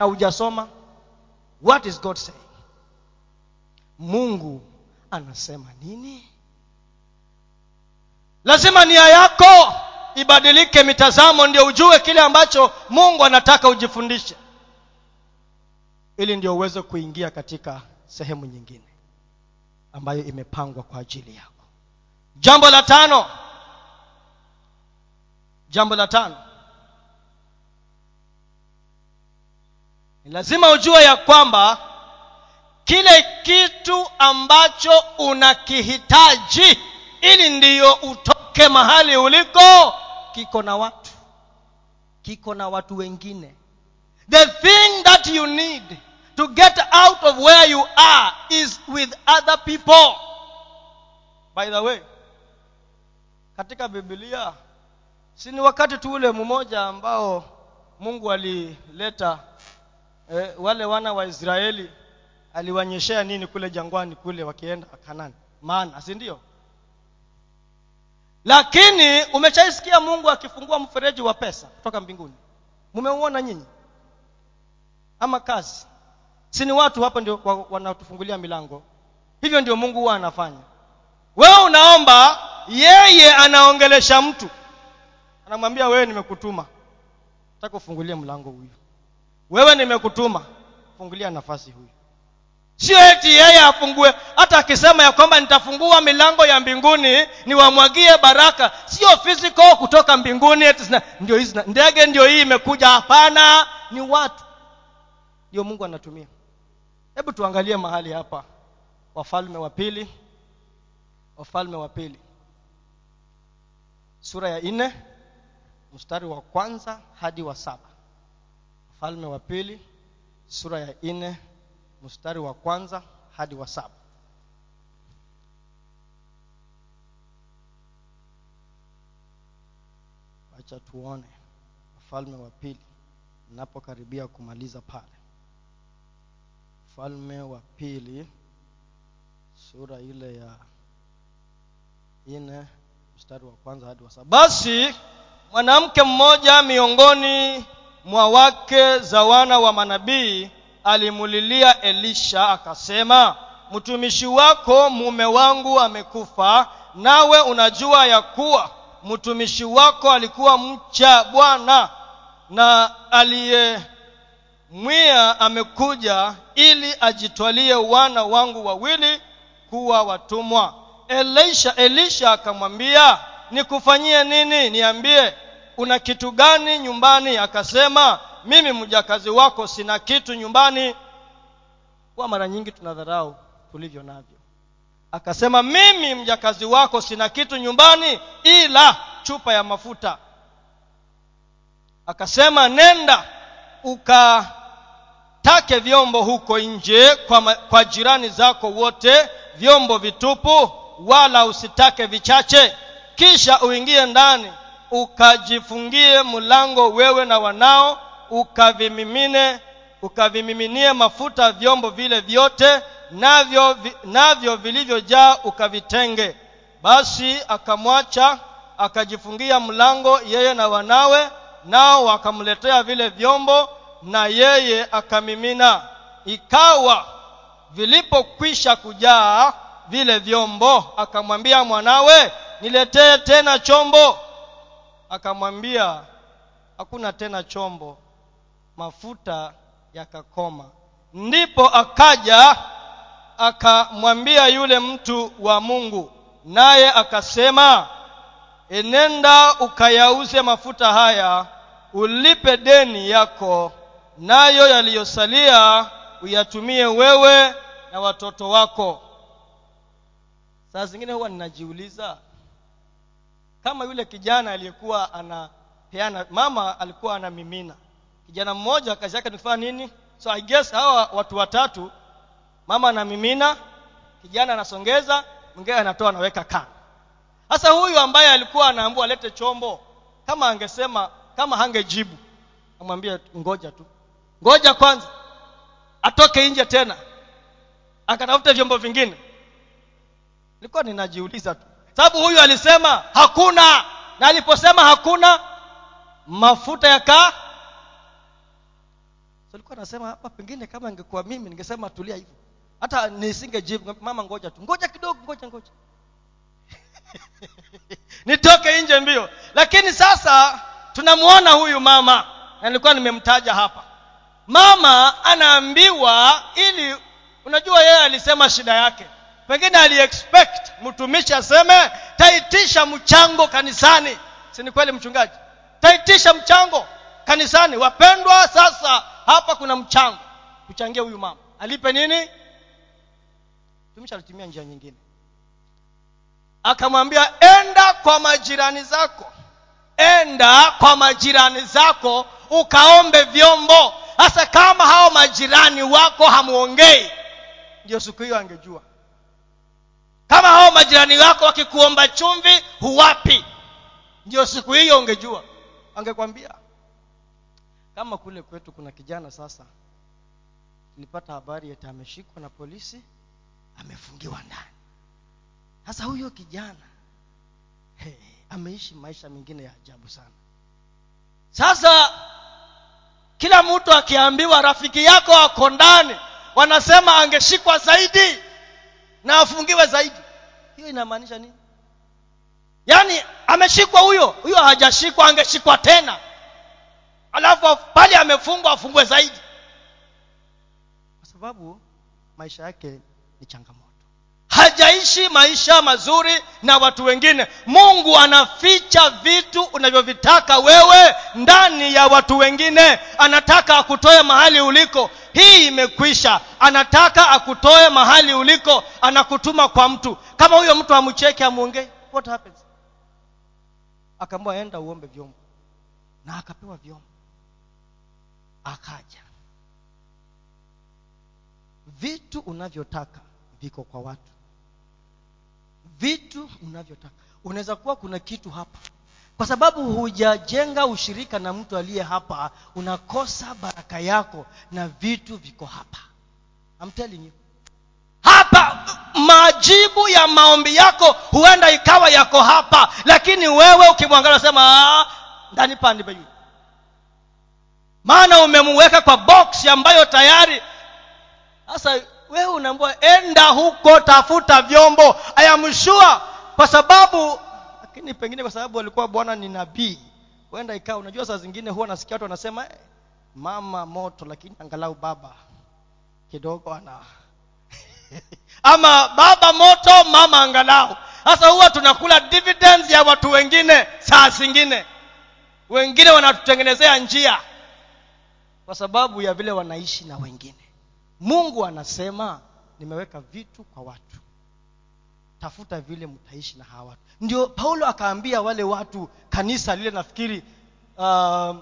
na hujasoma. What is god saying? Mungu anasema nini lazima nia yako ibadilike mitazamo ndio ujue kile ambacho mungu anataka ujifundishe. Ili ndio uweze kuingia katika sehemu nyingine ambayo imepangwa kwa ajili yako. Jambo la tano. Jambo la tano. Ni lazima ujue ya kwamba kile kitu ambacho unakihitaji ili ndiyo utoke mahali uliko kiko na watu. Kiko na watu wengine. The thing that you need to get out of where you are is with other people. By the way katika bibilia si ni wakati tu ule mmoja ambao mungu alileta eh, wale wana wa israeli aliwanyeshea nini kule jangwani kule wakienda kanani maana si ndio lakini umeshaisikia mungu akifungua mfereji wa pesa kutoka mbinguni. Mumeuona nyinyi. Ama kazi. Si ni watu hapa ndio wa- wanatufungulia milango. Hivyo ndio mungu huwa anafanya. Wewe unaomba yeye anaongelesha mtu. Anamwambia wewe nimekutuma. Nataka ufungulie mlango huyu. Wewe nimekutuma. Fungulia nafasi huyu sio eti yeye afungue. Hata akisema ya kwamba nitafungua milango ya mbinguni niwamwagie baraka. Sio physical kutoka mbinguni eti ndio hizi ndege ndio hii imekuja. Hapana ni watu. Ndio mungu anatumia. Hebu tuangalie mahali hapa. Wafalme wa pili. Wafalme wa pili. Sura ya nne mstari wa kwanza hadi wa saba. Wafalme wa pili sura ya nne mstari wa kwanza hadi wa saba. Acha tuone mfalme wa pili napokaribia kumaliza pale. Mfalme wa pili sura ile ya nne mstari wa kwanza hadi wa saba. Basi mwanamke mmoja miongoni mwa wake za wana wa manabii alimulilia elisha akasema mtumishi wako mume wangu amekufa nawe unajua ya kuwa mtumishi wako alikuwa mcha bwana na aliyemwia amekuja ili ajitwalie wana wangu wawili kuwa watumwa. Elisha elisha akamwambia nikufanyie nini? Niambie una kitu gani nyumbani? Akasema mimi mjakazi wako sina kitu nyumbani. Kwa mara nyingi tunadharau tulivyo navyo. Akasema mimi mjakazi wako sina kitu nyumbani ila chupa ya mafuta. Akasema nenda ukatake vyombo huko nje kwa, kwa jirani zako wote vyombo vitupu wala usitake vichache. Kisha uingie ndani ukajifungie mlango wewe na wanao ukavimimine ukavimiminie mafuta vyombo vile vyote navyo navyo vilivyojaa ukavitenge. Basi akamwacha akajifungia mlango yeye na wanawe nao wakamletea vile vyombo na yeye akamimina. Ikawa vilipokwisha kujaa vile vyombo akamwambia mwanawe niletee tena chombo. Akamwambia hakuna tena chombo mafuta yakakoma. Ndipo akaja akamwambia yule mtu wa mungu naye akasema enenda ukayauze mafuta haya ulipe deni yako nayo yaliyosalia uyatumie wewe na watoto wako. Saa zingine huwa ninajiuliza kama yule kijana aliyekuwa anapeana mama alikuwa anamimina kijana mmoja kazi yake ni kufanya nini? So i guess hawa watu watatu mama anamimina kijana anasongeza mwingine anatoa anaweka kando sasa huyu ambaye alikuwa anaambua alete chombo kama angesema kama hangejibu amwambia ngoja tu. Ngoja kwanza. Atoke nje tena. Akatafuta vyombo vingine. Nilikuwa ninajiuliza tu. Sababu huyu alisema hakuna. Na aliposema hakuna mafuta yakaa so alikuwa anasema hapa pengine kama ingekuwa mimi ningesema tulia hivyo. Hata nisingejibu mama ngoja tu. Ngoja kidogo ngoja ngoja. Nitoke nje mbio. Lakini sasa tunamwona huyu mama na nilikuwa nimemtaja hapa. Mama anaambiwa ili unajua yeye alisema shida yake. Pengine aliexpect mtumishi aseme taitisha mchango kanisani. Si ni kweli mchungaji? Taitisha mchango kanisani. Wapendwa sasa hapa kuna mchango. Kuchangia huyu mama. Alipe nini? Tumisha alitumia njia nyingine. Akamwambia enda kwa majirani zako. Enda kwa majirani zako ukaombe vyombo. Hasa kama hao majirani wako hamuongei. Ndio siku hiyo angejua. Kama hao majirani wako wakikuomba chumvi huwapi. Ndio siku hiyo ungejua. Angekwambia kama kule kwetu kuna kijana sasa tulipata habari eti ameshikwa na polisi amefungiwa ndani. Sasa huyo kijana hey, ameishi maisha mengine ya ajabu sana. Sasa kila mtu akiambiwa rafiki yako ako ndani wanasema angeshikwa zaidi na afungiwe zaidi. Hiyo inamaanisha nini? Yaani ameshikwa huyo huyo hajashikwa angeshikwa tena alafu pale amefungwa afungwe zaidi. Kwa sababu maisha yake ni changamoto. Hajaishi maisha mazuri na watu wengine. Mungu anaficha vitu unavyovitaka wewe ndani ya watu wengine. Anataka akutoe mahali uliko. Hii imekwisha. Anataka akutoe mahali uliko. Anakutuma kwa mtu. Kama huyo mtu amcheke amwongei what happens? Enda uombe vyombo. Na akapewa vyombo akaja. Vitu unavyotaka viko kwa watu. Vitu unavyotaka. Unaweza kuwa kuna kitu hapa. Kwa sababu hujajenga ushirika na mtu aliye hapa unakosa baraka yako na vitu viko hapa. I'm hapa majibu ya maombi yako huenda ikawa yako hapa lakini wewe ukimwangalia unasema ndani pandi peyu maana umemuweka kwa box ambayo tayari. Sasa wewe unaambua enda huko tafuta vyombo. Ayamshua kwa sababu lakini pengine kwa sababu alikuwa bwana ni nabii huenda ikawa unajua saa zingine huwa nasikia watu wanasema eh, mama moto lakini angalau baba kidogo ana ama baba moto mama angalau. Sasa huwa tunakula dividends ya watu wengine saa zingine. Wengine wanatutengenezea njia kwa sababu ya vile wanaishi na wengine. Mungu anasema nimeweka vitu kwa watu. Tafuta vile mtaishi na hawa watu. Ndio paulo akaambia wale watu kanisa lile nafikiri uh,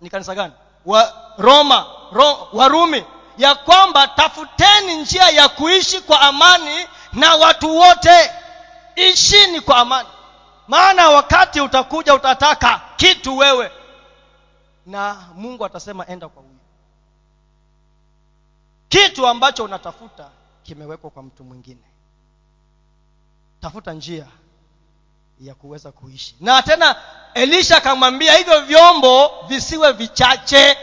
ni kanisa gani? Wa roma ro, warumi ya kwamba tafuteni njia ya kuishi kwa amani na watu wote. Ishini kwa amani. Maana wakati utakuja utataka kitu wewe na mungu atasema enda kwa huyu. Kitu ambacho unatafuta kimewekwa kwa mtu mwingine. Tafuta njia ya kuweza kuishi. Na tena elisha akamwambia hivyo vyombo visiwe vichache.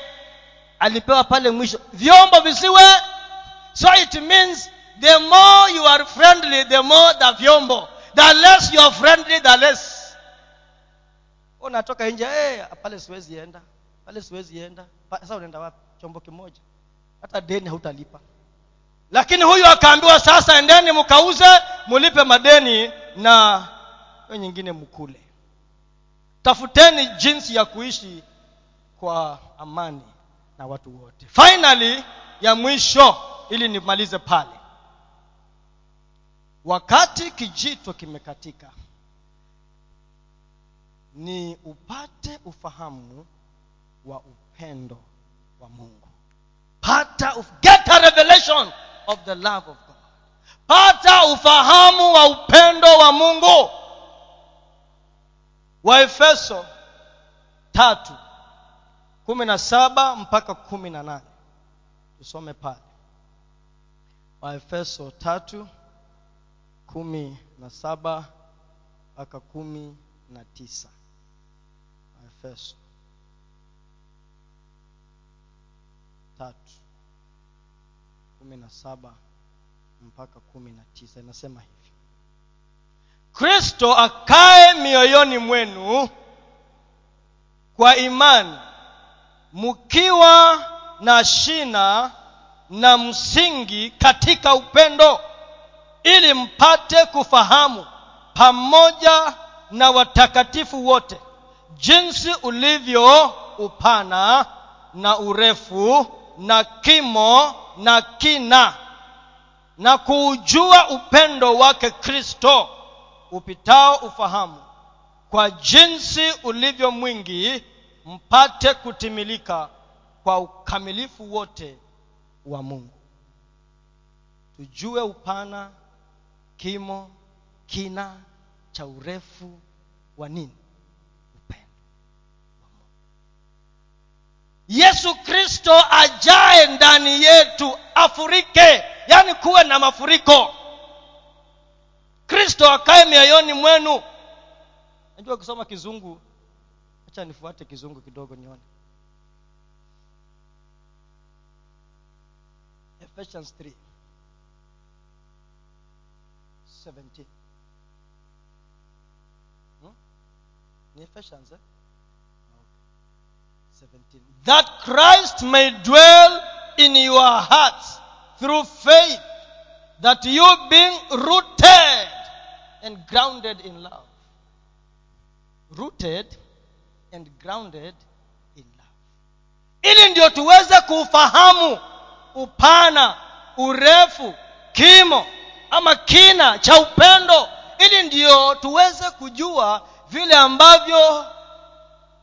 Alipewa pale mwisho vyombo visiwe. So it means the more you are friendly the more the vyombo. The less you are friendly the less. Unatoka nje hey, pale siwezi enda pale siwezi enda. Sasa unaenda wapi? Chombo kimoja. Hata deni hautalipa. Lakini huyu akaambiwa sasa endeni mkauze mulipe madeni na we nyingine mkule. Tafuteni jinsi ya kuishi kwa amani na watu wote. Finally ya mwisho ili nimalize pale. Wakati kijito kimekatika ni upate ufahamu wa upendo wa mungu. Pata of, get a revelation of the love of god. Pata ufahamu wa upendo wa mungu. Waefeso tatu kumi na saba mpaka kumi na nane. Tusome pale. Waefeso tatu kumi na saba mpaka kumi na tisa. Waefeso tatu kumi na saba mpaka kumi na tisa. Inasema hivi. Kristo akae mioyoni mwenu kwa imani mkiwa na shina na msingi katika upendo ili mpate kufahamu pamoja na watakatifu wote jinsi ulivyo upana na urefu na kimo na kina na kuujua upendo wake kristo upitao ufahamu kwa jinsi ulivyo mwingi mpate kutimilika kwa ukamilifu wote wa mungu. Tujue upana kimo kina cha urefu wa nini upendo wa mungu yesu kristo ajae ndani yetu afurike yaani kuwe na mafuriko kristo akae mioyoni mwenu najua ukisoma kizungu hacha nifuate kizungu kidogo nione ephesians 3 17 hmm? ni ephesians eh? Okay. 17 that christ may dwell in your hearts through faith that you being rooted and grounded in love. Rooted and grounded in love. Ili ndio tuweze kuufahamu upana urefu kimo ama kina cha upendo. Ili ndio tuweze kujua vile ambavyo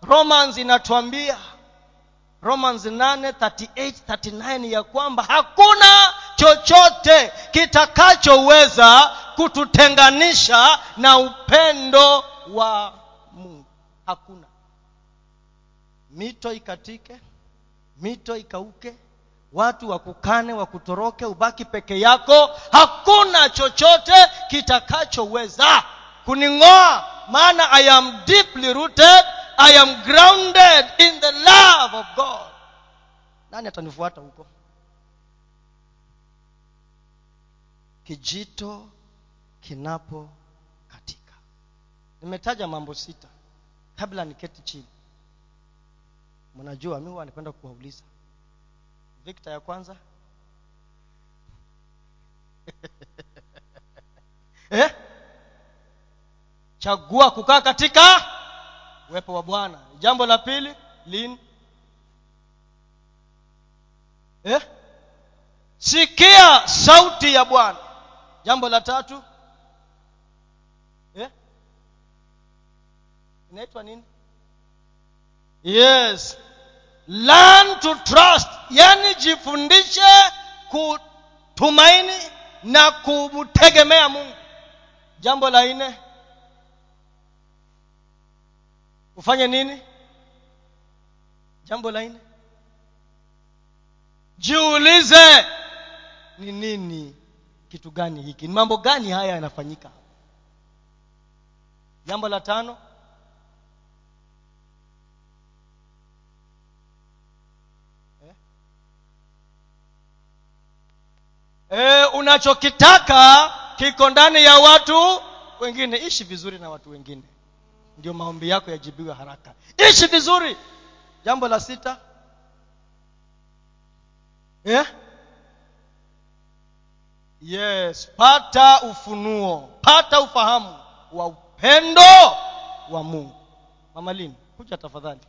romans inatuambia romans 8 38 39 ya kwamba hakuna chochote kitakachoweza kututenganisha na upendo wa mungu. Hakuna. Mito ikatike mito ikauke watu wakukane wakutoroke ubaki peke yako. Hakuna chochote kitakachoweza kuning'oa maana i am deeply rooted i am grounded in the love of god. Nani atanifuata huko? Kijito kinapo katika. Nimetaja mambo sita kabla niketi chini. Mnajua mi huwa napenda kuwauliza. Vikta ya kwanza? Eh? chagua kukaa katika uwepo wa bwana. Jambo la pili lini eh? sikia sauti ya bwana. Jambo la tatu eh? inaitwa nini? Yes. Learn to trust. Yani jifundishe kutumaini na kumtegemea mungu. Jambo la nne ufanye nini? Jambo la nne. Jiulize ni nini? Kitu gani hiki? Ni mambo gani haya yanafanyika? Jambo la tano. E, unachokitaka kiko ndani ya watu wengine. Ishi vizuri na watu wengine ndio maombi yako yajibiwe haraka. Ishi vizuri. Jambo la sita. Eh? yes pata ufunuo. Pata ufahamu wa upendo wa mungu. Mamalini kuja tafadhali.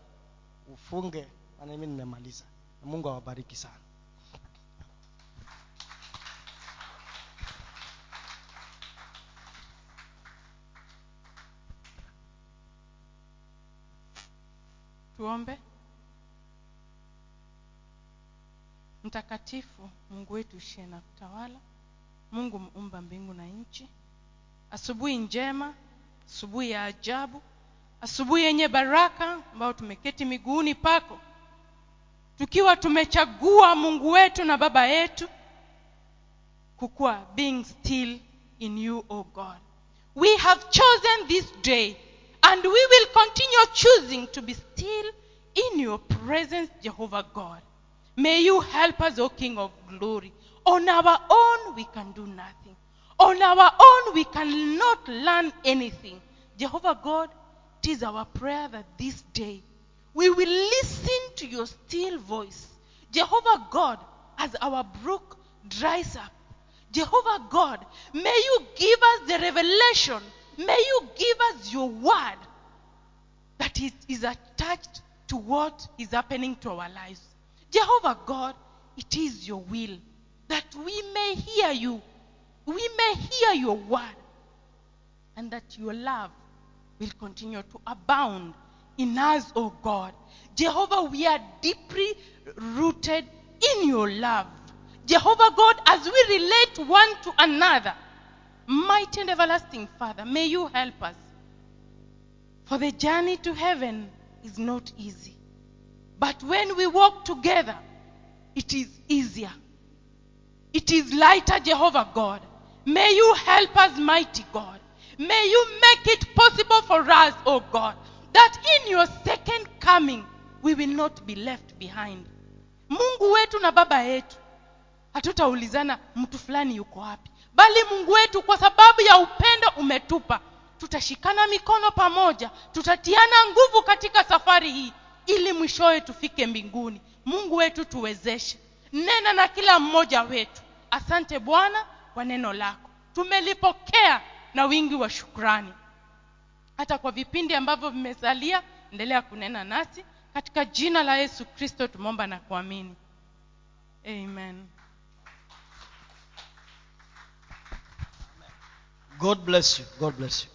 Ufunge. Maana mimi nimemaliza. Mungu awabariki sana tuombe. Mtakatifu mungu wetu ushie na kutawala. Mungu muumba mbingu na nchi. Asubuhi njema asubuhi ya ajabu asubuhi yenye baraka ambayo tumeketi miguuni pako. Tukiwa tumechagua mungu wetu na baba yetu kukuwa being still in you o god. We have chosen this day and we will continue choosing to be still in your presence jehovah god. May you help us o king of glory. On our own we can do nothing. On our own we cannot learn anything. Jehovah god it is our prayer that this day we will listen to your still voice. Jehovah god as our brook dries up Jehovah God, may you give us the revelation, may you give us your word that is, is attached to what is happening to our lives. Jehovah God, it is your will that we may hear you, we may hear your word, and that your love will continue to abound in us, O God. Jehovah, we are deeply rooted in your love. Jehovah God, as we relate one to another, mighty and everlasting Father, may you help us. For the journey to heaven is not easy. But when we walk together, it is easier. It is lighter, Jehovah God. May you help us, mighty God. May you make it possible for us, O God, that in your second coming we will not be left behind. Mungu wetu na baba yetu hatutaulizana mtu fulani yuko wapi bali mungu wetu kwa sababu ya upendo umetupa tutashikana mikono pamoja tutatiana nguvu katika safari hii ili mwishowe tufike mbinguni. Mungu wetu tuwezeshe. Nena na kila mmoja wetu. Asante bwana kwa neno lako. Tumelipokea na wingi wa shukrani. Hata kwa vipindi ambavyo vimesalia endelea kunena nasi. Katika jina la yesu kristo tumeomba na kuamini. Amen. God bless you. God bless you